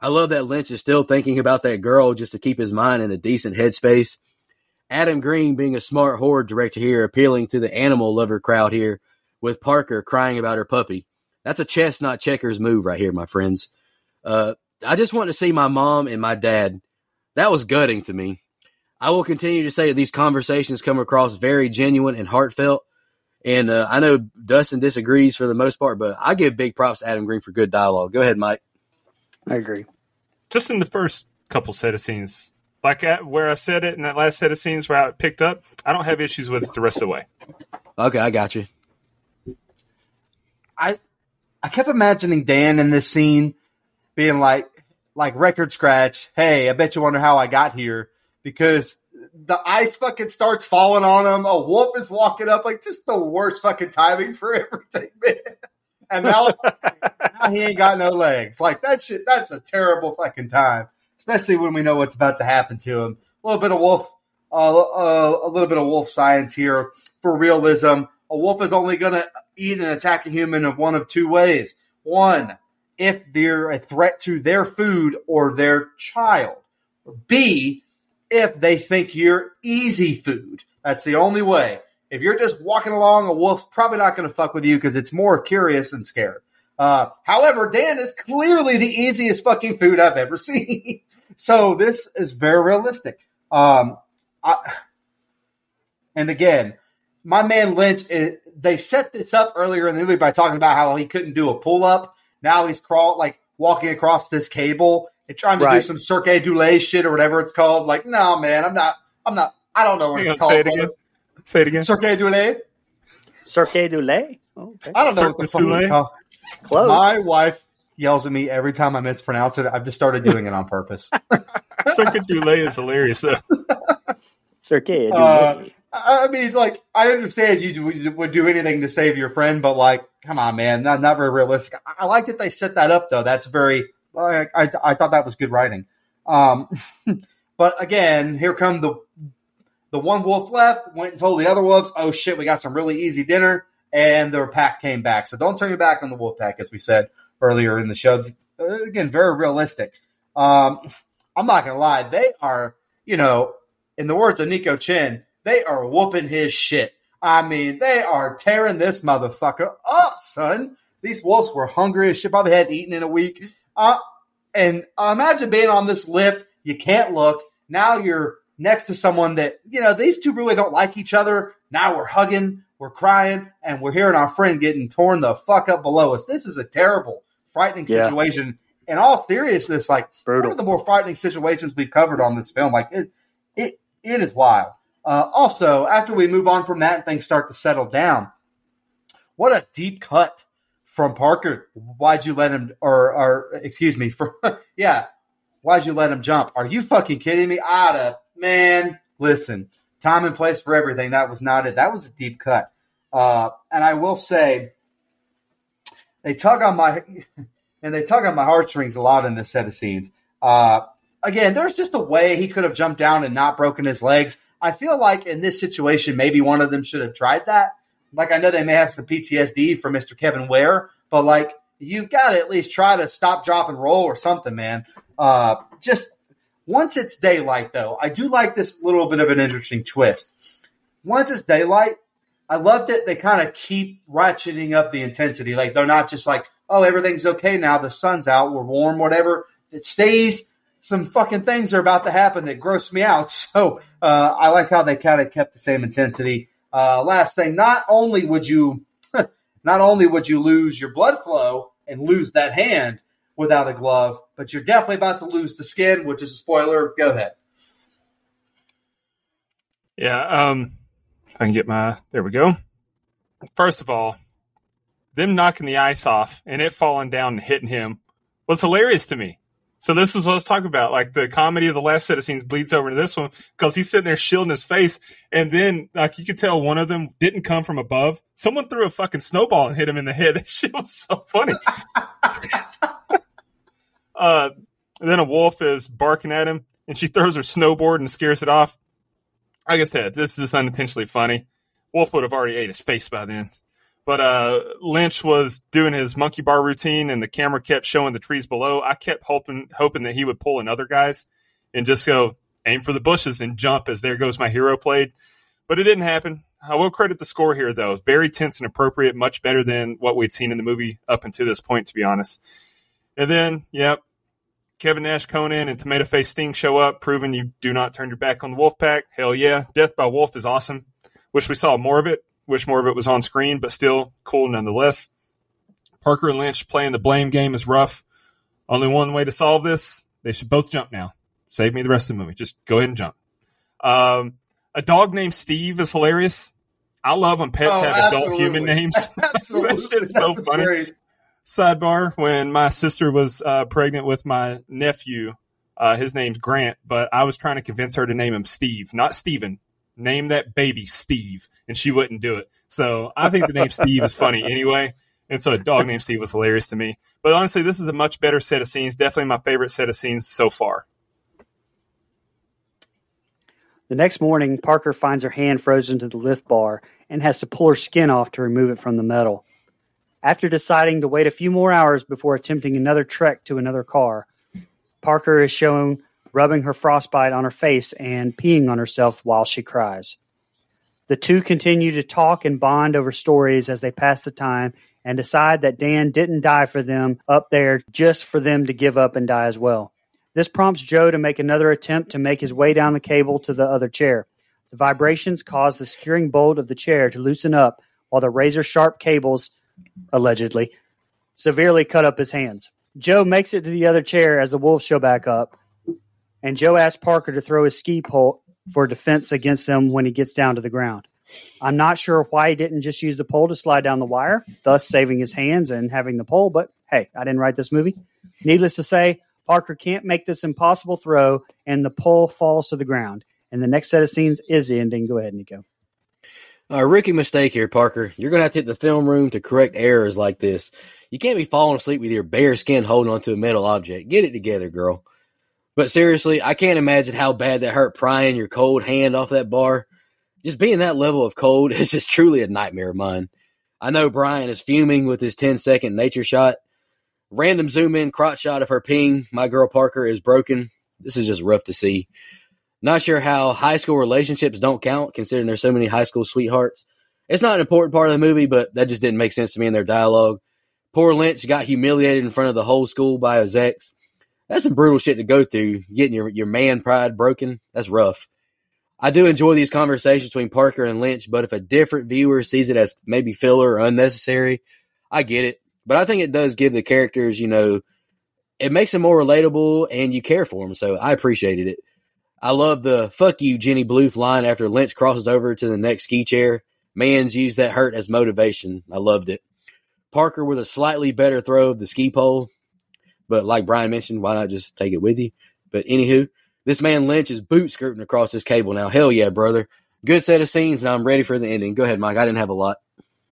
I love that Lynch is still thinking about that girl just to keep his mind in a decent headspace. Adam Green being a smart horror director here, appealing to the animal lover crowd here, with Parker crying about her puppy. That's a chestnut checkers move right here, my friends. Uh, I just want to see my mom and my dad. That was gutting to me. I will continue to say that these conversations come across very genuine and heartfelt. And uh, I know Dustin disagrees for the most part, but I give big props to Adam Green for good dialogue. Go ahead, Mike. I agree. Just in the first couple set of scenes, like at, where I said it in that last set of scenes where I picked up, I don't have issues with it the rest of the way. Okay, I got you. I I kept imagining Dan in this scene being like, like record scratch. Hey, I bet you wonder how I got here because the ice fucking starts falling on him. A wolf is walking up, like just the worst fucking timing for everything, man. And now, now he ain't got no legs. Like that shit. That's a terrible fucking time, especially when we know what's about to happen to him. A little bit of wolf, uh, uh, a little bit of wolf science here for realism. A wolf is only going to eat and attack a human in one of two ways. One, if they're a threat to their food or their child. B, if they think you're easy food. That's the only way. If you're just walking along, a wolf's probably not going to fuck with you because it's more curious and scared. Uh, however, Dan is clearly the easiest fucking food I've ever seen. so this is very realistic. Um, I, and again, my man Lynch, it, they set this up earlier in the movie by talking about how he couldn't do a pull up. Now he's crawl like walking across this cable and trying to Right. do some Cirque du Soleil shit or whatever it's called. Like, no, man, I'm not. I'm not. I don't know what Hang it's on, called. say it again. Say it again. Cirque du Soleil. Cirque du Lait. Oh, okay. I don't know what the Cirque fuck du it's called. Close. My wife yells at me every time I mispronounce it. I've just started doing it on purpose. Cirque du Lait is hilarious though. Cirque du Uh, I I mean, like, I understand you you would do anything to save your friend, but like, come on, man, not not very realistic. I, I like that they set that up, though. That's very. I, I, I thought that was good writing. Um, but again, here come the the one wolf left. Went and told the other wolves, "Oh shit, we got some really easy dinner," and their pack came back. So don't turn your back on the wolf pack, as we said earlier in the show. Uh, Again, very realistic. Um, I'm not gonna lie, they are, you know, in the words of Nico Chin, they are whooping his shit. I mean, they are tearing this motherfucker up, son. These wolves were hungry as shit, probably hadn't eaten in a week. Uh, and uh, imagine being on this lift, you can't look. Now you're next to someone that, you know, these two really don't like each other. Now we're hugging, we're crying, and we're hearing our friend getting torn the fuck up below us. This is a terrible, frightening Yeah. situation. In all seriousness, like Brutal. one of the more frightening situations we've covered on this film. Like it, it, it is wild. Uh, also, after we move on from that and things start to settle down, what a deep cut from Parker. Why'd you let him, or, or excuse me, for yeah, why'd you let him jump? Are you fucking kidding me? I'd man, listen, time and place for everything. That was not it. That was a deep cut. Uh, and I will say, they tug on my, and they tug on my heartstrings a lot in this set of scenes. Uh, again, there's just a way he could have jumped down and not broken his legs. I feel like in this situation, maybe one of them should have tried that. Like I know they may have some PTSD from Mr. Kevin Ware, but like you've got to at least try to stop, drop, and roll or something, man. Uh, just once it's daylight, though, I do like this little bit of an interesting twist. Once it's daylight, I love that they kind of keep ratcheting up the intensity. Like they're not just like, oh, everything's okay now. The sun's out. We're warm, whatever. It stays. Some fucking things are about to happen that gross me out. So uh, I like how they kind of kept the same intensity. Uh, last thing, not only would you, not only would you lose your blood flow and lose that hand without a glove, but you're definitely about to lose the skin, which is a spoiler. Go ahead. Yeah, um, if I can get my there we go. First of all, them knocking the ice off and it falling down and hitting him was hilarious to me. So this is what I was talking about. Like the comedy of the last set of scenes bleeds over into this one because he's sitting there shielding his face, and then like you could tell one of them didn't come from above. Someone threw a fucking snowball and hit him in the head. That shit was so funny. uh, and then a wolf is barking at him, and she throws her snowboard and scares it off. Like I said, this is unintentionally funny. Wolf would have already ate his face by then. But uh, Lynch was doing his monkey bar routine, and the camera kept showing the trees below. I kept hoping hoping that he would pull another guy's and just go aim for the bushes and jump as there goes my hero played. But it didn't happen. I will credit the score here, though. Very tense and appropriate, much better than what we'd seen in the movie up until this point, to be honest. And then, yep, Kevin Nash, Konnan, and Tomato Face Sting show up, proving you do not turn your back on the wolf pack. Hell yeah. Death by Wolf is awesome. Wish we saw more of it. Wish more of it was on screen, but still cool nonetheless. Parker and Lynch playing the blame game is rough. Only one way to solve this. They should both jump now. Save me the rest of the movie. Just go ahead and jump. Um, a dog named Steve is hilarious. I love when pets Oh, have adult human names. Absolutely. That shit's so That's funny. great. sidebar when my sister was uh, pregnant with my nephew. Uh, his name's Grant, but I was trying to convince her to name him Steve, not Steven. Name that baby Steve, and she wouldn't do it. So I think the name Steve is funny anyway. And so a dog named Steve was hilarious to me. But honestly, this is a much better set of scenes. Definitely my favorite set of scenes so far. The next morning, Parker finds her hand frozen to the lift bar and has to pull her skin off to remove it from the metal. After deciding to wait a few more hours before attempting another trek to another car, Parker is shown rubbing her frostbite on her face and peeing on herself while she cries. The two continue to talk and bond over stories as they pass the time and decide that Dan didn't die for them up there just for them to give up and die as well. This prompts Joe to make another attempt to make his way down the cable to the other chair. The vibrations cause the securing bolt of the chair to loosen up while the razor sharp cables allegedly, severely cut up his hands. Joe makes it to the other chair as the wolves show back up, and Joe asks Parker to throw his ski pole for defense against them when he gets down to the ground. I'm not sure why he didn't just use the pole to slide down the wire, thus saving his hands and having the pole, but hey, I didn't write this movie. Needless to say, Parker can't make this impossible throw, and the pole falls to the ground. And the next set of scenes is the ending. Go ahead, Nico. A rookie mistake here, Parker. You're going to have to hit the film room to correct errors like this. You can't be falling asleep with your bare skin holding onto a metal object. Get it together, girl. But seriously, I can't imagine how bad that hurt prying your cold hand off that bar. Just being that level of cold is just truly a nightmare of mine. I know Brian is fuming with his 10 second nature shot. Random zoom in crotch shot of her ping. My girl Parker is broken. This is just rough to see. Not sure how high school relationships don't count, considering there's so many high school sweethearts. It's not an important part of the movie, but that just didn't make sense to me in their dialogue. Poor Lynch got humiliated in front of the whole school by his ex. That's some brutal shit to go through. Getting your, your man pride broken, that's rough. I do enjoy these conversations between Parker and Lynch, but if a different viewer sees it as maybe filler or unnecessary, I get it. But I think it does give the characters, you know, it makes them more relatable and you care for them. So I appreciated it. I love the fuck you, Jenny Bluth line after Lynch crosses over to the next ski chair. Man's used that hurt as motivation. I loved it. Parker with a slightly better throw of the ski pole. But like Brian mentioned, why not just take it with you? But anywho, this man Lynch is boot skirting across this cable now. Hell yeah, brother. Good set of scenes, and I'm ready for the ending. Go ahead, Mike. I didn't have a lot.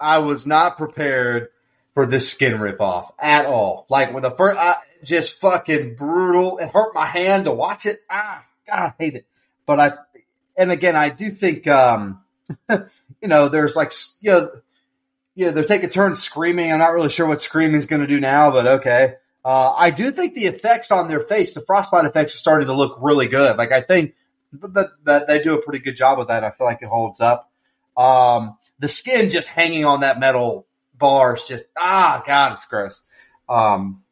I was not prepared for this skin ripoff at all. Like when the first, I, just fucking brutal. It hurt my hand to watch it. Ah, God, I hate it. But I, and again, I do think, um, you know, there's like, you know, yeah, they're taking turns screaming. I'm not really sure what screaming is going to do now, but okay. Uh, I do think the effects on their face, the frostbite effects, are starting to look really good. Like I think that, that they do a pretty good job with that. I feel like it holds up. Um, the skin just hanging on that metal bar is just ah, God, it's gross. Um,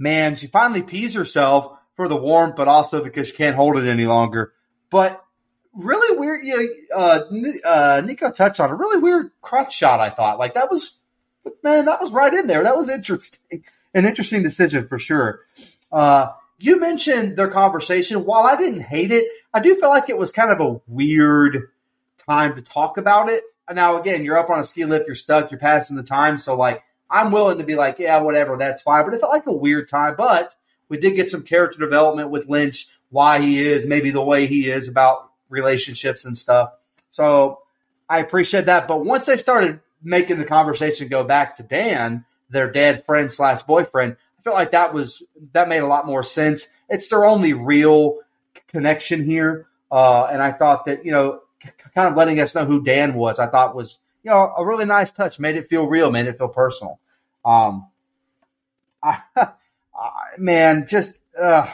man, she finally pees herself for the warmth, but also because she can't hold it any longer. But really weird. You know, uh, uh, Nico touched on a really weird crotch shot. I thought like that was, man, that was right in there. That was interesting, an interesting decision for sure. Uh, you mentioned their conversation. While I didn't hate it, I do feel like it was kind of a weird time to talk about it. Now, again, you're up on a ski lift, you're stuck, you're passing the time. So, like, I'm willing to be like, yeah, whatever, that's fine. But it felt like a weird time. But we did get some character development with Lynch, why he is, maybe the way he is about relationships and stuff. So I appreciate that. But once they started making the conversation go back to Dan, their dead friend slash boyfriend. I felt like that was that made a lot more sense. It's their only real connection here, uh, and I thought that you know, kind of letting us know who Dan was, I thought was you know a really nice touch. Made it feel real, made it feel personal. Um, I, I, man, just uh,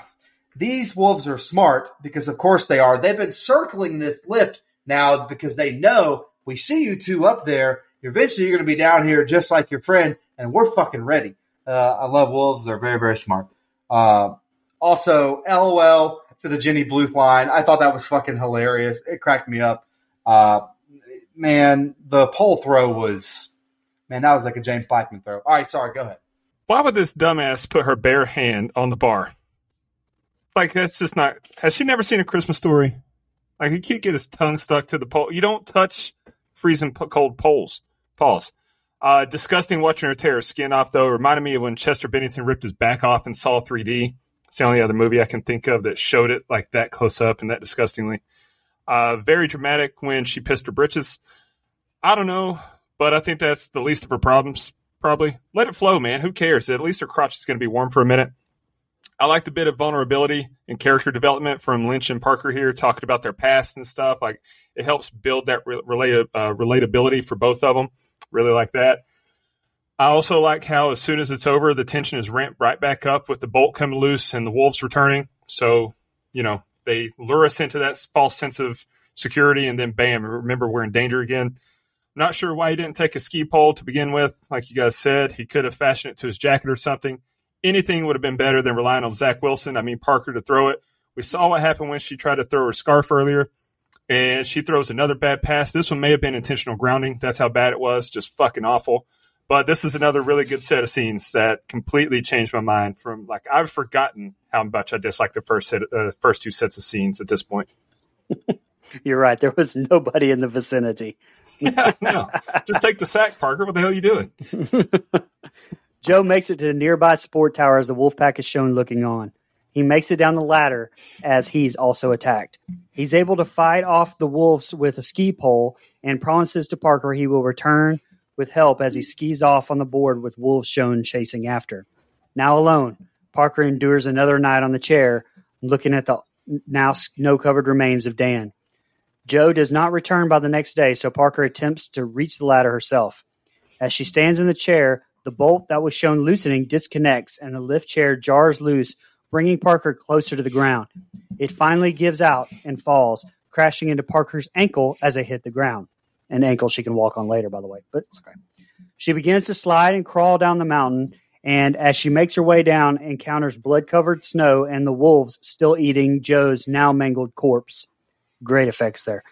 these wolves are smart because, of course, they are. They've been circling this lift now because they know we see you two up there. Eventually, you're going to be down here just like your friend, and we're fucking ready. Uh, I love wolves; they're very, very smart. Uh, also, LOL to the Jenny Bluth line. I thought that was fucking hilarious. It cracked me up. Uh, man, the pole throw was man, that was like a James Blackman throw. All right, sorry, go ahead. Why would this dumbass put her bare hand on the bar? Like that's just not. Has she never seen a Christmas story? Like he can't get his tongue stuck to the pole. You don't touch freezing cold poles. Pause. Uh, disgusting watching her tear her skin off though. Reminded me of when Chester Bennington ripped his back off in Saw 3D. It's the only other movie I can think of that showed it like that close up and that disgustingly. Uh, very dramatic when she pissed her britches. I don't know, but I think that's the least of her problems. Probably let it flow, man. Who cares? At least her crotch is going to be warm for a minute. I like the bit of vulnerability and character development from Lynch and Parker here, talking about their past and stuff. Like it helps build that relate, uh, relatability for both of them. Really like that. I also like how as soon as it's over, the tension is ramped right back up with the bolt coming loose and the wolves returning. So, you know, they lure us into that false sense of security, and then bam, remember we're in danger again. Not sure why he didn't take a ski pole to begin with. Like you guys said, he could have fashioned it to his jacket or something anything would have been better than relying on Zach Wilson. I mean, Parker to throw it. We saw what happened when she tried to throw her scarf earlier, and she throws another bad pass. This one may have been intentional grounding. That's how bad it was. Just fucking awful. But this is another really good set of scenes that completely changed my mind. From like I've forgotten how much I dislike the first set, uh, first two sets of scenes at this point. You're right. There was nobody in the vicinity. yeah, no. Just take the sack, Parker. What the hell are you doing? Joe makes it to the nearby support tower as the wolf pack is shown looking on. He makes it down the ladder as he's also attacked. He's able to fight off the wolves with a ski pole and promises to Parker he will return with help as he skis off on the board with wolves shown chasing after. Now alone, Parker endures another night on the chair, looking at the now snow covered remains of Dan. Joe does not return by the next day, so Parker attempts to reach the ladder herself. As she stands in the chair, the bolt that was shown loosening disconnects and the lift chair jars loose, bringing Parker closer to the ground. It finally gives out and falls, crashing into Parker's ankle as they hit the ground. An ankle she can walk on later, by the way, but it's okay. She begins to slide and crawl down the mountain, and as she makes her way down, encounters blood covered snow and the wolves still eating Joe's now mangled corpse. Great effects there.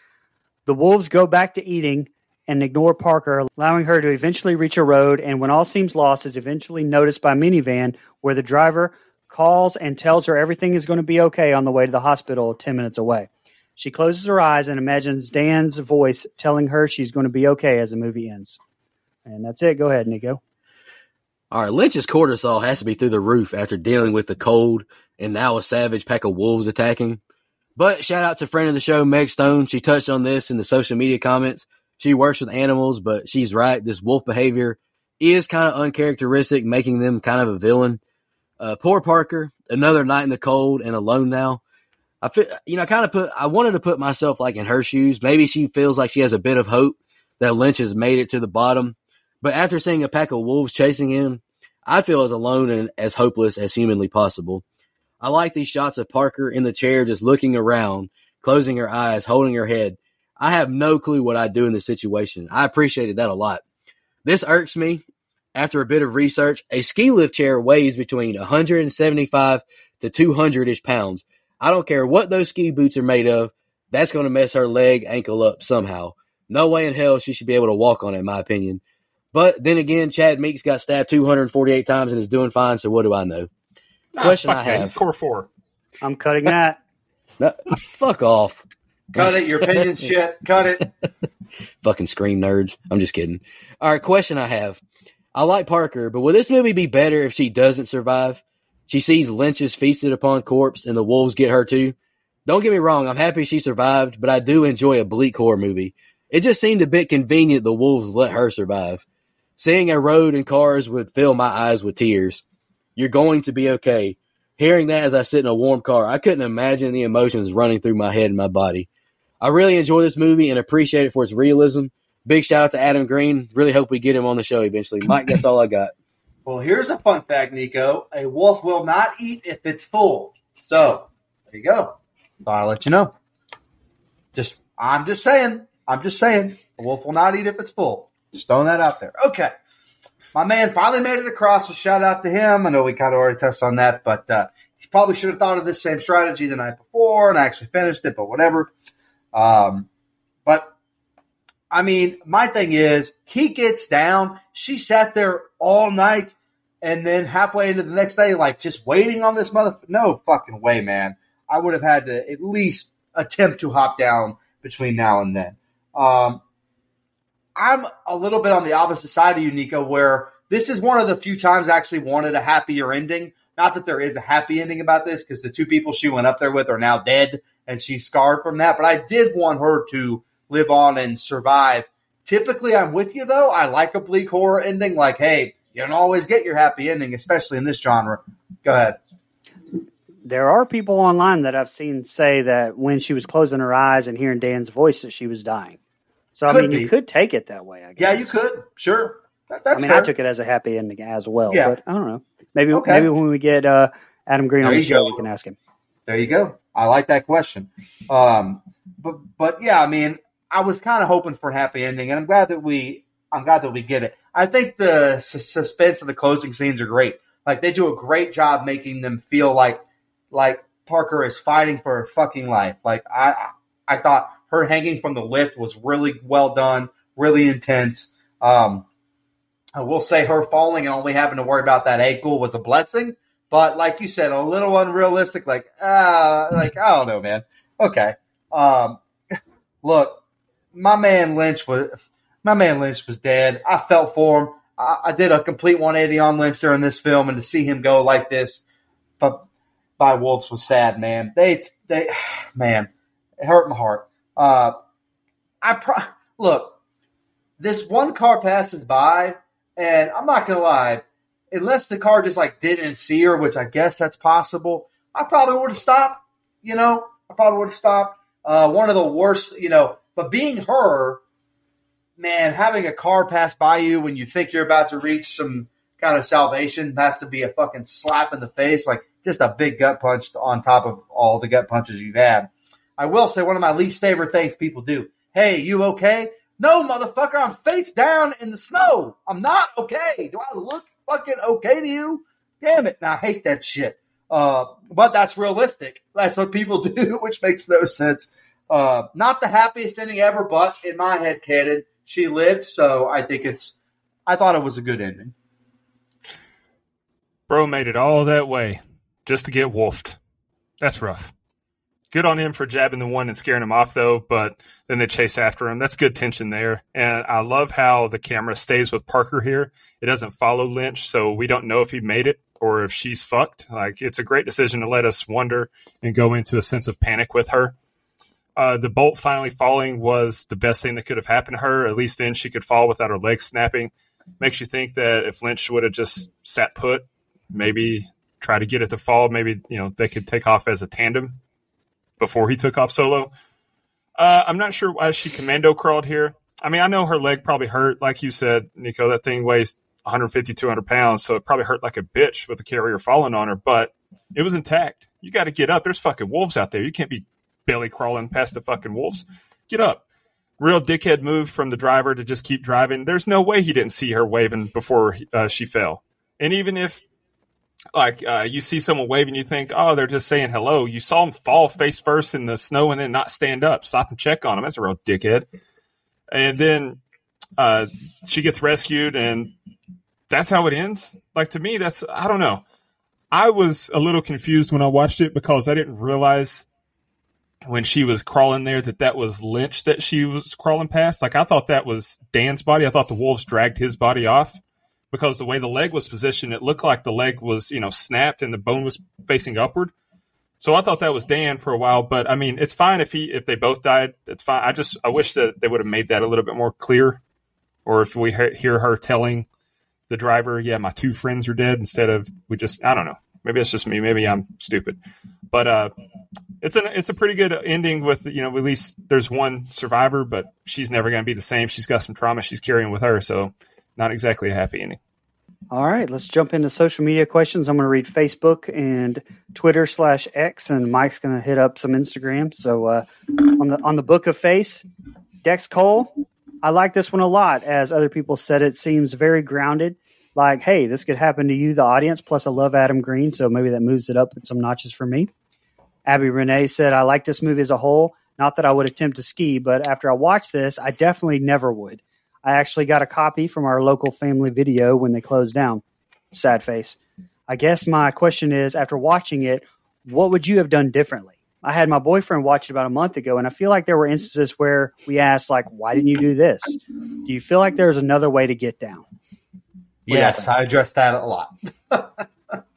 The wolves go back to eating, and ignore Parker, allowing her to eventually reach a road and when all seems lost is eventually noticed by minivan where the driver calls and tells her everything is going to be okay on the way to the hospital 10 minutes away. She closes her eyes and imagines Dan's voice telling her she's going to be okay as the movie ends. And that's it. Go ahead, Nico. All right, Lynch's cortisol has to be through the roof after dealing with the cold and now a savage pack of wolves attacking. But shout out to friend of the show, Meg Stone. She touched on this in the social media comments she works with animals, but she's right. This wolf behavior is kind of uncharacteristic, making them kind of a villain. Uh, poor Parker, another night in the cold and alone now. I you know, I kind of put, I wanted to put myself like in her shoes. Maybe she feels like she has a bit of hope that Lynch has made it to the bottom. But after seeing a pack of wolves chasing him, I feel as alone and as hopeless as humanly possible. I like these shots of Parker in the chair, just looking around, closing her eyes, holding her head, I have no clue what I'd do in this situation. I appreciated that a lot. This irks me. After a bit of research, a ski lift chair weighs between 175 to 200 ish pounds. I don't care what those ski boots are made of. That's going to mess her leg, ankle up somehow. No way in hell she should be able to walk on it, in my opinion. But then again, Chad Meeks got stabbed 248 times and is doing fine. So what do I know? Nah, Question I have. He's core four. I'm cutting that. No, fuck off. Cut it. Your opinion's shit. Cut it. Fucking scream nerds. I'm just kidding. All right, question I have. I like Parker, but will this movie be better if she doesn't survive? She sees Lynch's feasted upon corpse and the wolves get her too. Don't get me wrong, I'm happy she survived, but I do enjoy a bleak horror movie. It just seemed a bit convenient the wolves let her survive. Seeing a road and cars would fill my eyes with tears. You're going to be okay. Hearing that as I sit in a warm car, I couldn't imagine the emotions running through my head and my body. I really enjoy this movie and appreciate it for its realism. Big shout out to Adam Green. Really hope we get him on the show eventually. Mike, that's all I got. Well, here's a fun fact, Nico. A wolf will not eat if it's full. So there you go. I'll let you know. Just I'm just saying. I'm just saying. A wolf will not eat if it's full. Just throwing that out there. Okay. My man finally made it across, so shout out to him. I know we kind of already touched on that, but uh, he probably should have thought of this same strategy the night before and actually finished it, but whatever. Um, but I mean, my thing is, he gets down. She sat there all night, and then halfway into the next day, like just waiting on this mother. No fucking way, man. I would have had to at least attempt to hop down between now and then. Um, I'm a little bit on the opposite side of you, Nico, where this is one of the few times I actually wanted a happier ending. Not that there is a happy ending about this, because the two people she went up there with are now dead and she's scarred from that. But I did want her to live on and survive. Typically, I'm with you though. I like a bleak horror ending. Like, hey, you don't always get your happy ending, especially in this genre. Go ahead. There are people online that I've seen say that when she was closing her eyes and hearing Dan's voice, that she was dying. So I mean, be. you could take it that way. I guess. Yeah, you could. Sure. That, I mean, fair. I took it as a happy ending as well. Yeah. But I don't know. Maybe Okay. maybe when we get uh, Adam Green on There the you show, go. we can ask him. There you go. I like that question. Um, but but yeah, I mean, I was kind of hoping for a happy ending, and I'm glad that we I'm glad that we get it. I think the suspense of the closing scenes are great. Like they do a great job making them feel like like Parker is fighting for her fucking life. Like I I thought her hanging from the lift was really well done, really intense. Um, I will say her falling and only having to worry about that ankle was a blessing. But like you said, a little unrealistic. Like, ah, like I don't know, man. Okay. Um, look, my man Lynch was my man Lynch was dead. I felt for him. I, I did a complete 180 on Lynch during this film, and to see him go like this, but by Wolves was sad, man. They they man, it hurt my heart. Uh, I pro- look. This one car passes by, and I'm not gonna lie unless the car just like didn't see her, which I guess that's possible, I probably would have stopped. You know, I probably would have stopped. Uh, one of the worst, you know, but being her, man, having a car pass by you when you think you're about to reach some kind of salvation has to be a fucking slap in the face, like just a big gut punch on top of all the gut punches you've had. I will say one of my least favorite things people do. Hey, you okay? No, motherfucker, I'm face down in the snow. I'm not okay. Do I look fucking okay to you? Damn it. And I hate that shit. Uh, but that's realistic. That's what people do, which makes no sense. Uh, not the happiest ending ever, but in my head canon, she lived. So I think it's, I thought it was a good ending. Bro made it all that way just to get wolfed. That's rough. Good on him for jabbing the one and scaring him off, though, but then they chase after him. That's good tension there. And I love how the camera stays with Parker here. It doesn't follow Lynch, so we don't know if he made it or if she's fucked. Like, it's a great decision to let us wonder and go into a sense of panic with her. Uh, the bolt finally falling was the best thing that could have happened to her. At least then she could fall without her legs snapping. Makes you think that if Lynch would have just sat put, maybe try to get it to fall. Maybe you know they could take off as a tandem before he took off solo. Uh, I'm not sure why she commando crawled here. I mean, I know her leg probably hurt, like you said, Nico. That thing weighs 150, 200 pounds, so it probably hurt like a bitch with the carrier falling on her. But it was intact. You got to get up. There's fucking wolves out there. You can't be belly crawling past the fucking wolves. Get up. Real dickhead move from the driver to just keep driving. There's no way he didn't see her waving before uh, she fell. And even if like uh, you see someone waving, you think, oh, they're just saying hello. You saw them fall face first in the snow and then not stand up. Stop and check on them. That's a real dickhead. And then uh, she gets rescued, and that's how it ends. Like to me, that's I don't know. I was a little confused when I watched it because I didn't realize when she was crawling there that that was Lynch that she was crawling past. Like I thought that was Dan's body. I thought the wolves dragged his body off because the way the leg was positioned, it looked like the leg was, you know, snapped and the bone was facing upward. So I thought that was Dan for a while, but I mean, it's fine if he if they both died. It's fine. I just I wish that they would have made that a little bit more clear, or if we he- hear her telling the driver, "Yeah, my two friends are dead," instead of we just I don't know. Maybe it's just me. Maybe I'm stupid, but uh, it's a it's a pretty good ending with you know at least there's one survivor, but she's never going to be the same. She's got some trauma she's carrying with her, so not exactly a happy ending. All right, let's jump into social media questions. I'm going to read Facebook and Twitter slash X, and Mike's going to hit up some Instagram. So uh, on the on the Book of Face, Dex Cole, I like this one a lot. As other people said, it seems very grounded. Like, hey, this could happen to you, the audience. Plus, I love Adam Green, so maybe that moves it up some notches for me. Abby Renee said, I like this movie as a whole. Not that I would attempt to ski, but after I watched this, I definitely never would. I actually got a copy from our local family video when they closed down. Sad face. I guess my question is after watching it, what would you have done differently? I had my boyfriend watch it about a month ago, and I feel like there were instances where we asked, like, why didn't you do this? Do you feel like there's another way to get down? Yes, I addressed that a lot.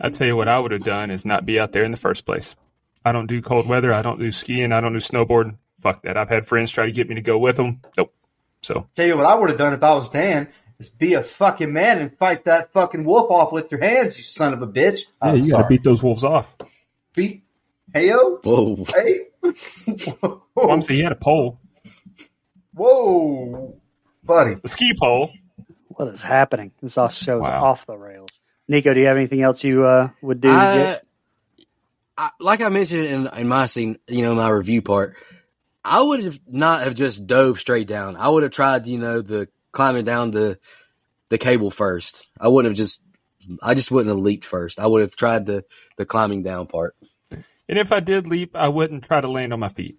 I tell you what I would have done is not be out there in the first place. I don't do cold weather. I don't do skiing. I don't do snowboarding. Fuck that. I've had friends try to get me to go with them. Nope. So Tell you what I would have done if I was Dan is be a fucking man and fight that fucking wolf off with your hands, you son of a bitch. yeah, I'm you got to beat those wolves off. beat. Heyo. Whoa. Hey. Mom said he had a pole, Whoa, buddy. a ski pole. What is happening? This all shows Wow. off the rails. Nico, do you have anything else you uh, would do? to I, get- I, like I mentioned in, in my scene, you know, my review part, I would have not have just dove straight down. I would have tried, you know, the climbing down the the cable first. I wouldn't have just, I just wouldn't have leaped first. I would have tried the the climbing down part. And if I did leap, I wouldn't try to land on my feet.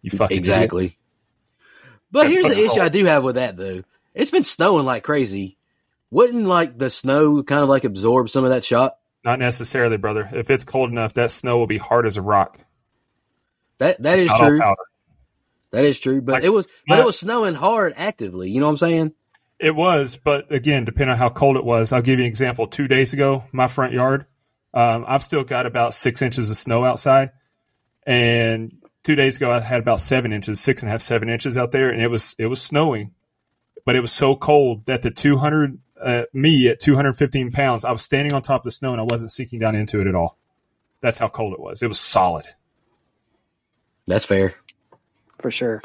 You fucking idiot. exactly. But here's the fucking issue I do have with that though. It's been snowing like crazy. Wouldn't like the snow kind of like absorb some of that shot? Not necessarily, brother. If it's cold enough, that snow will be hard as a rock. That that is true. powder. That is true. But Like, it was but it was snowing hard actively. You know what I'm saying? It was, but again, depending on how cold it was, I'll give you an example. Two days ago, my front yard, um, I've still got about six inches of snow outside, and two days ago I had about seven inches, six and a half, seven inches out there, and it was it was snowing, but it was so cold that the 200 uh, me at 215 pounds, I was standing on top of the snow and I wasn't sinking down into it at all. That's how cold it was. It was solid. That's fair. for sure.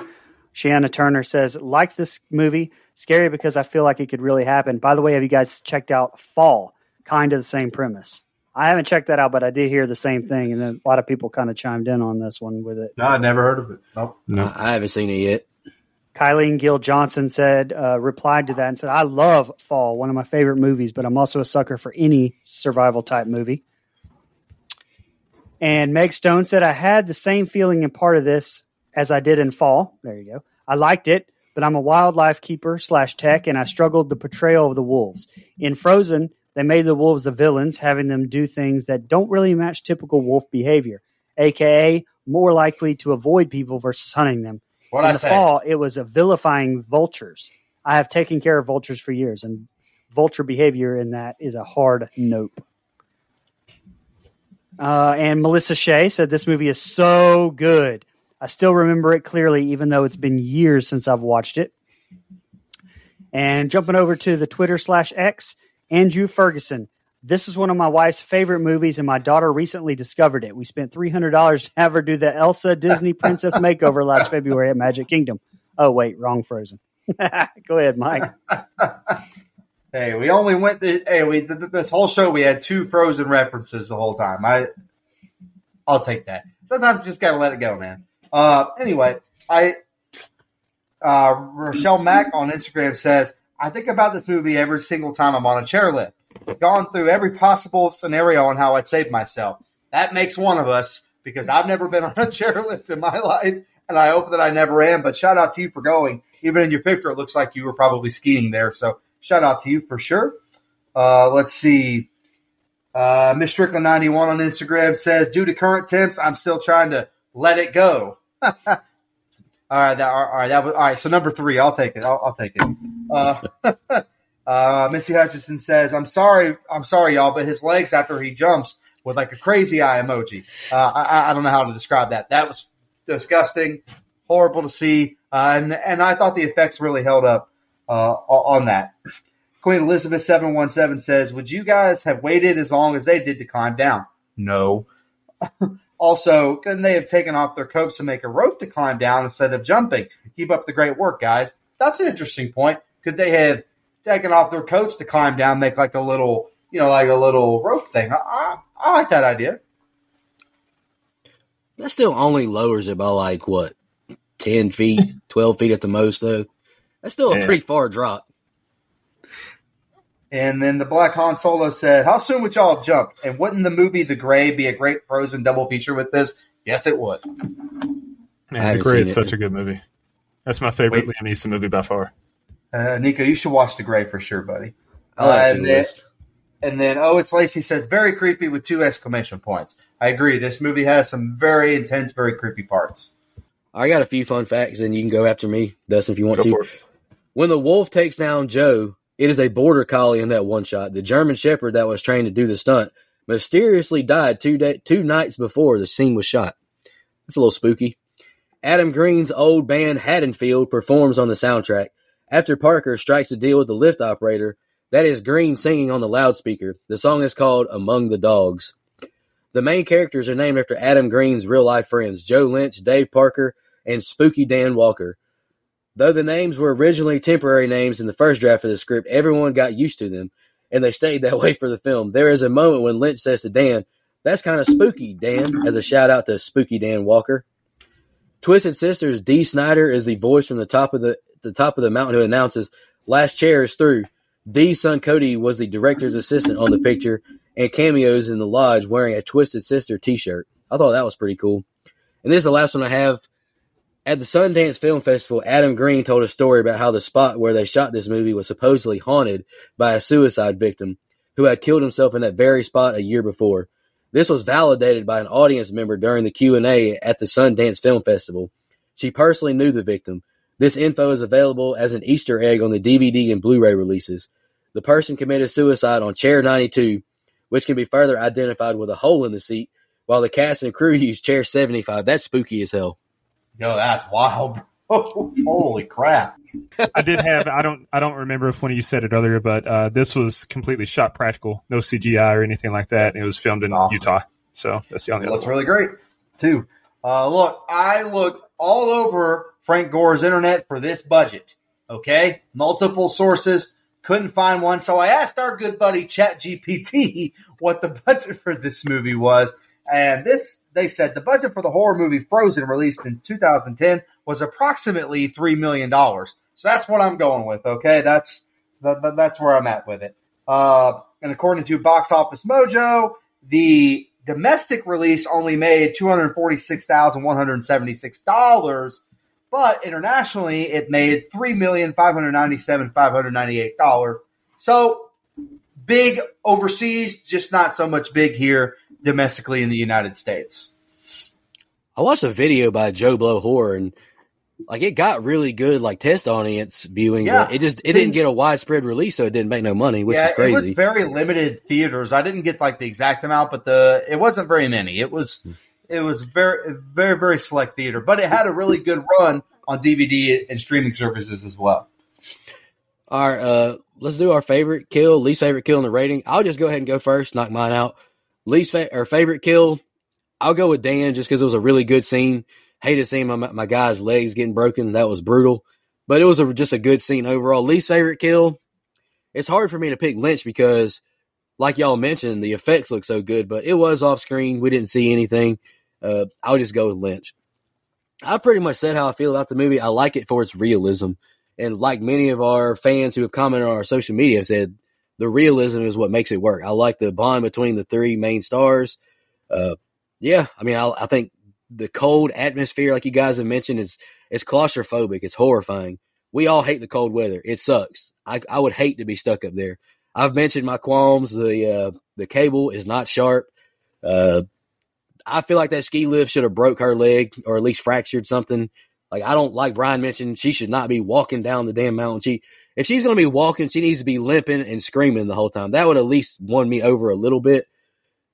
Shanna Turner says, like this movie, scary because I feel like it could really happen. By the way, have you guys checked out Fall? Kind of the same premise. I haven't checked that out, but I did hear the same thing, and then a lot of people kind of chimed in on this one with it. No, I never heard of it. Nope. No. I I haven't seen it yet. Kylie Gill Johnson said, uh, replied to that and said, I love Fall, one of my favorite movies, but I'm also a sucker for any survival type movie. And Meg Stone said, I had the same feeling in part of this as I did in Fall. There you go. I liked it, but I'm a wildlife keeper slash tech, and I struggled the portrayal of the wolves. In Frozen, they made the wolves the villains, having them do things that don't really match typical wolf behavior, aka more likely to avoid people versus hunting them What in I the say? fall, it was a vilifying vultures. I have taken care of vultures for years, and vulture behavior in that is a hard nope. Uh, and Melissa Shea said this movie is so good. I still remember it clearly, even though it's been years since I've watched it. And jumping over to the Twitter slash X, Andrew Ferguson. This is one of my wife's favorite movies, and my daughter recently discovered it. We spent three hundred dollars to have her do the Elsa Disney Princess makeover last February at Magic Kingdom. Oh wait, wrong Frozen. Go ahead, Mike. Hey, we only went. The, hey, we th- th- this whole show we had two Frozen references the whole time. I, I'll take that. Sometimes you just gotta let it go, man. Uh, anyway, I, uh, Rochelle Mack on Instagram says, I think about this movie every single time I'm on a chairlift. Gone through every possible scenario on how I'd save myself. That makes one of us because I've never been on a chairlift in my life, and I hope that I never am. But shout out to you for going. Even in your picture, it looks like you were probably skiing there. So shout out to you for sure. Uh, let's see. Uh, Miss Strickland 91 on Instagram says, due to current temps, I'm still trying to let it go. all right, that, all right, that was all right. So number three, I'll take it. I'll, I'll take it. Uh, uh, Missy Hutchinson says, "I'm sorry, I'm sorry, y'all, but his legs after he jumps with like a crazy eye emoji. Uh, I, I don't know how to describe that. That was disgusting, horrible to see, uh, and and I thought the effects really held up uh, on that. Queen Elizabeth seven one seven says, "Would you guys have waited as long as they did to climb down?" No. also, couldn't they have taken off their coats and make a rope to climb down instead of jumping? Keep up the great work, guys. That's an interesting point. Could they have taken off their coats to climb down, make like a little, you know, like a little rope thing? I, I, I like that idea. That still only lowers it by like what, ten feet, twelve feet at the most, though. That's still a Yeah. pretty far drop. And then the Black Han Solo said, How soon would y'all jump? And wouldn't the movie The Grey be a great frozen double feature with this? Yes, it would. Man, The haven't Grey is it. such a good movie. That's my favorite Wait. Liam Neeson movie by far. Uh, Nico, you should watch The Grey for sure, buddy. I'll Uh, to and, then, list. and then, oh, it's Lacey says, Very creepy with two exclamation points. I agree. This movie has some very intense, very creepy parts. I got a few fun facts, and you can go after me, Dustin, if you want Go to. for it. When the wolf takes down Joe, it is a border collie in that one shot. The German Shepherd that was trained to do the stunt mysteriously died two day, two nights before the scene was shot. That's a little spooky. Adam Green's old band Haddonfield performs on the soundtrack. After Parker strikes a deal with the lift operator, that is Green singing on the loudspeaker. The song is called Among the Dogs. The main characters are named after Adam Green's real life friends Joe Lynch, Dave Parker, and Spooky Dan Walker. Though the names were originally temporary names in the first draft of the script, everyone got used to them, and they stayed that way for the film. There is a moment when Lynch says to Dan, That's kind of spooky, Dan, as a shout out to Spooky Dan Walker. Twisted Sisters Dee Snider is the voice from the top of the the top of the mountain who announces last chair is through. Dee's son Cody was the director's assistant on the picture and cameos in the lodge wearing a Twisted Sister t-shirt. I thought that was pretty cool. And this is the last one I have. At the Sundance Film Festival, Adam Green told a story about how the spot where they shot this movie was supposedly haunted by a suicide victim who had killed himself in that very spot a year before. This was validated by an audience member during the Q&A at the Sundance Film Festival. She personally knew the victim. This info is available as an Easter egg on the DVD and Blu-ray releases. The person committed suicide on chair 92, which can be further identified with a hole in the seat, while the cast and crew used chair 75. That's spooky as hell. Yo, that's wild, bro. Holy crap. I did have I don't I don't remember if one of you said it earlier, but uh, this was completely shot practical, no CGI or anything like that. And It was filmed in Awesome. Utah, so that's the only It looks one. really great, too. Uh, look, I looked all over Frank Gore's internet for this budget. Okay, multiple sources, couldn't find one, so I asked our good buddy ChatGPT what the budget for this movie was, and this they said the budget for the horror movie Frozen, released in 2010, was approximately three million dollars. So that's what I'm going with. Okay, that's that, that- that's where I'm at with it. Uh, and according to Box Office Mojo, the domestic release only made two hundred forty-six thousand one hundred seventy-six dollars, but internationally it made three million five hundred ninety-seven five hundred ninety-eight dollars. So big overseas, just not so much big here domestically in the United States. I watched a video by Joe Blow Horror and like it got really good like test audience viewing, Yeah. it just it didn't get a widespread release, so it didn't make no money, which yeah, is crazy. it was very limited theaters. I didn't get like the exact amount, but the it wasn't very many. It was hmm. It was very very very select theater, but it had a really good run on DVD and streaming services as well. All right, uh, let's do our favorite kill, least favorite kill in the rating. I'll just go ahead and go first, knock mine out. Least fa- or favorite kill, I'll go with Dan just because it was a really good scene. Hated seeing my my guy's legs getting broken. That was brutal, but it was a, just a good scene overall. Least favorite kill, it's hard for me to pick Lynch because, like y'all mentioned, the effects look so good, but it was off screen. We didn't see anything. Uh, I'll just go with Lynch. I pretty much said how I feel about the movie. I like it for its realism. And like many of our fans who have commented on our social media have said, the realism is what makes it work. I like the bond between the three main stars. Uh, yeah, I mean, I, I think the cold atmosphere, like you guys have mentioned, is it's claustrophobic. It's horrifying. We all hate the cold weather. It sucks. I, I would hate to be stuck up there. I've mentioned my qualms. The uh, the cable is not sharp. Uh, I feel like that ski lift should have broke her leg or at least fractured something. Like I don't like Brian mentioned she should not be walking down the damn mountain. She if she's gonna be walking, she needs to be limping and screaming the whole time. That would at least won me over a little bit.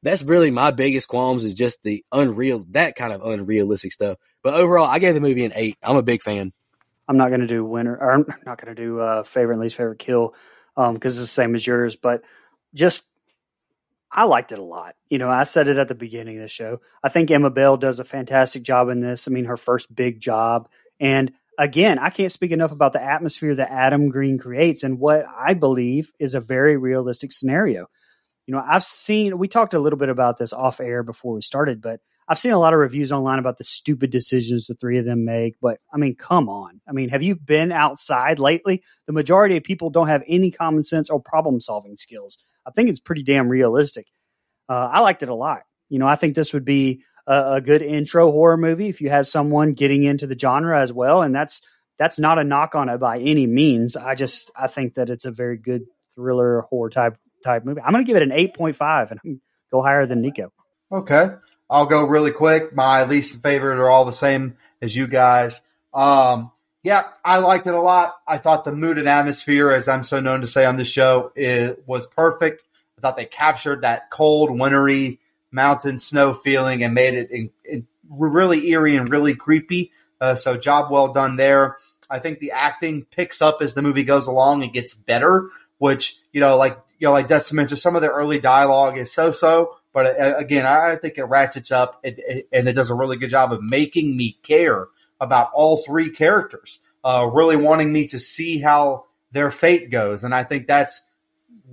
that's really my biggest qualms is just the unreal, that kind of unrealistic stuff. But overall, I gave the movie an eight. I'm a big fan. I'm not to do winner, or I'm not to do uh, favorite and least favorite kill because um, it's the same as yours. But just, I liked it a lot. You know, I said it at the beginning of the show. I think Emma Bell does a fantastic job in this. I mean, her first big job. And again, I can't speak enough about the atmosphere that Adam Green creates and what I believe is a very realistic scenario. You know, I've seen, we talked a little bit about this off air before we started, but I've seen a lot of reviews online about the stupid decisions the three of them make, but I mean, come on. I mean, have you been outside lately? The majority of people don't have any common sense or problem solving skills. I think it's pretty damn realistic. Uh, I liked it a lot. You know, I think this would be a, a good intro horror movie if you have someone getting into the genre as well. And that's that's not a knock on it by any means. I just I think that it's a very good thriller horror type type movie. I'm going to give it an 8.5 and go higher than Nico. Okay. I'll go really quick. My least favorite are all the same as you guys. Um, yeah, I liked it a lot. I thought the mood and atmosphere, as I'm so known to say on this show, it was perfect. I thought they captured that cold, wintry mountain snow feeling and made it in, in really eerie and really creepy. Uh, so job well done there. I think the acting picks up as the movie goes along and gets better. Which you know, like you know, like Dustin mentioned, some of the early dialogue is so-so. But uh, again, I think it ratchets up and it does a really good job of making me care about all three characters, uh, really wanting me to see how their fate goes. And I think that's,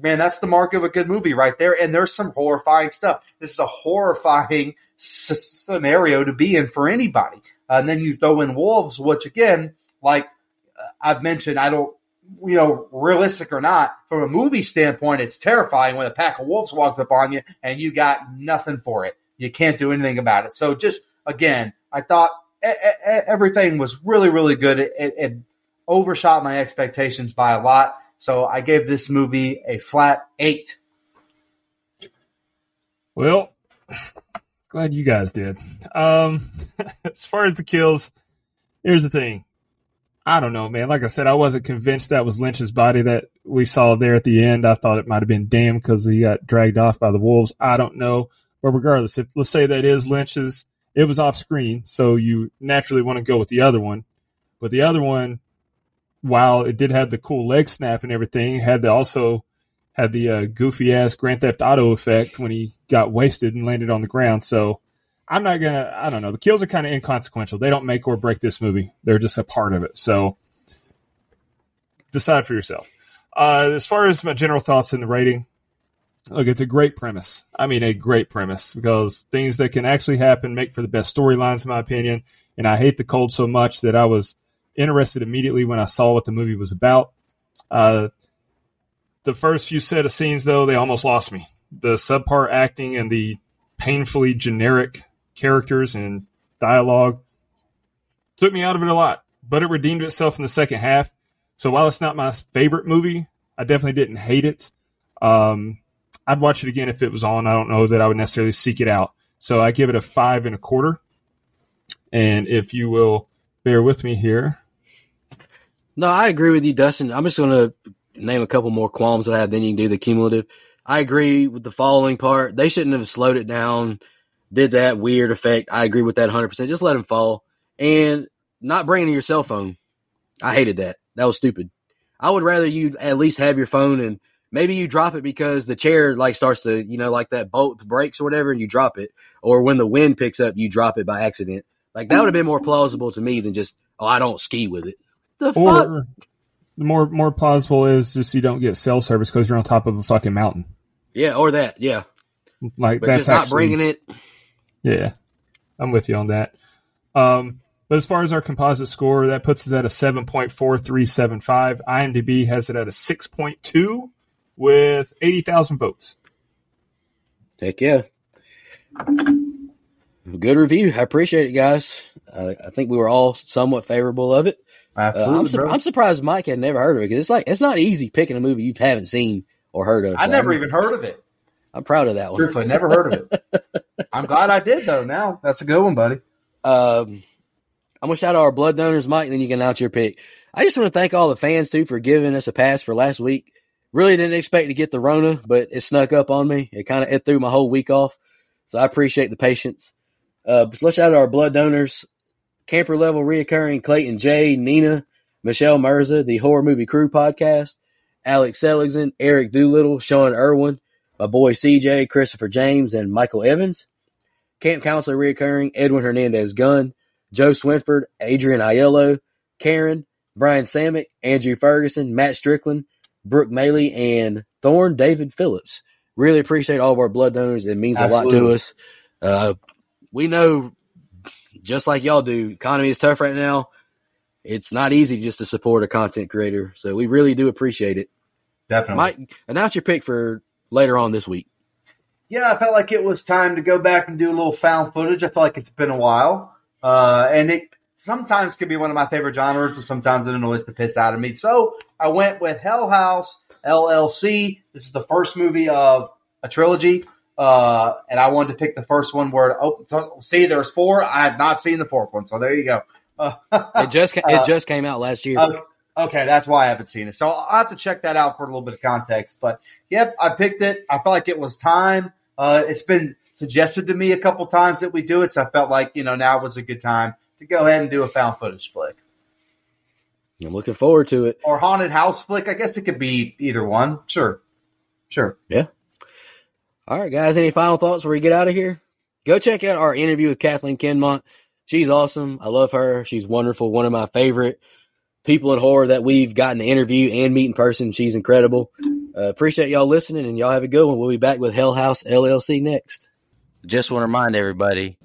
man, that's the mark of a good movie right there. And there's some horrifying stuff. This is a horrifying s- scenario to be in for anybody. Uh, and then you throw in wolves, which again, like uh, I've mentioned, I don't you know, realistic or not, from a movie standpoint, it's terrifying when a pack of wolves walks up on you and you got nothing for it. You can't do anything about it. So just again, I thought everything was really, really good. It, it, overshot my expectations by a lot. So I gave this movie a flat eight. Well, glad you guys did. Um, as far as the kills, here's the thing. I don't know, man. Like I said, I wasn't convinced that was Lynch's body that we saw there at the end. I thought it might have been Dan because he got dragged off by the wolves. I don't know. But regardless, if let's say that is Lynch's, it was off screen, so you naturally want to go with the other one. But the other one, while it did have the cool leg snap and everything, had the also had the uh, goofy ass Grand Theft Auto effect when he got wasted and landed on the ground. So I'm not gonna. I don't know. The kills are kind of inconsequential. They don't make or break this movie. They're just a part of it. So decide for yourself. Uh, as far as my general thoughts in the rating, look, it's a great premise. I mean, a great premise because things that can actually happen make for the best storylines, in my opinion. And I hate the cold so much that I was interested immediately when I saw what the movie was about. Uh, the first few set of scenes, though, they almost lost me. The subpar acting and the painfully generic characters and dialogue. Took me out of it a lot, but it redeemed itself in the second half. So while it's not my favorite movie, I definitely didn't hate it. Um, I'd watch it again if it was on. I don't know that I would necessarily seek it out. So I give it a five and a quarter. And if you will bear with me here. No, I agree with you, Dustin. I'm just going to name a couple more qualms that I have, then you can do the cumulative. I agree with the following part. They shouldn't have slowed it down did that weird effect. I agree with that 100%. Just let him fall. And not bringing your cell phone. I hated that. That was stupid. I would rather you at least have your phone and maybe you drop it because the chair like starts to, you know, like that bolt breaks or whatever and you drop it. Or when the wind picks up, you drop it by accident. Like that would have been more plausible to me than just, oh, I don't ski with it. The or, fuck? more more plausible is just you don't get cell service because you're on top of a fucking mountain. Yeah, or that. Yeah, like but that's just not actually, bringing it. Yeah, I'm with you on that. Um, but as far as our composite score, that puts us at a 7.4375. IMDb has it at a 6.2 with 80,000 votes. Heck yeah. Good review. I appreciate it, guys. Uh, I think we were all somewhat favorable of it. Absolutely. Uh, I'm, su- I'm, surprised Mike had never heard of it because it's like it's not easy picking a movie you haven't seen or heard of. I so never even heard of it. I'm proud of that one. Truthfully, never heard of it. I'm glad I did though. Now that's a good one, buddy. Um, I'm gonna shout out our blood donors, Mike, and then you can announce your pick. I just want to thank all the fans too for giving us a pass for last week. Really didn't expect to get the Rona, but it snuck up on me. It kind of it threw my whole week off. So I appreciate the patience. Uh, let's shout out our blood donors, camper level reoccurring Clayton J, Nina, Michelle Mirza, the Horror Movie Crew podcast, Alex Seligson, Eric Doolittle, Sean Irwin, my boy CJ, Christopher James, and Michael Evans. Camp counselor reoccurring Edwin Hernandez Gunn, Joe Swinford, Adrian Aiello, Karen, Brian Samick, Andrew Ferguson, Matt Strickland, Brooke Maley, and Thorn David Phillips. Really appreciate all of our blood donors. It means Absolutely. a lot to us. Uh, we know, just like y'all do, economy is tough right now. It's not easy just to support a content creator, so we really do appreciate it. Definitely. Mike, announce your pick for later on this week. yeah, I felt like it was time to go back and do a little found footage. I feel like it's been a while, uh, and it sometimes can be one of my favorite genres, and sometimes it annoys the piss out of me. So I went with Hell House LLC. This is the first movie of a trilogy, uh, and I wanted to pick the first one where oh, so- see, there's four. I have not seen the fourth one, so there you go. It just ca- it just came out last year. Okay, okay, that's why I haven't seen it. So I'll have to check that out for a little bit of context. But yep, I picked it. I felt like it was time. Uh, it's been suggested to me a couple times that we do it, so I felt like you know now was a good time to go ahead and do a found footage flick I'm looking forward to it. or haunted house flick. I guess it could be either one. Sure, sure. Yeah. All right, guys. Any final thoughts before we get out of here? Go check out our interview with Kathleen Kinmont. She's awesome. I love her. She's wonderful. One of my favorite people in horror that we've gotten to interview and meet in person. She's incredible. Uh, appreciate y'all listening, and y'all have a good one. We'll be back with Hell House LLC next. Just want to remind everybody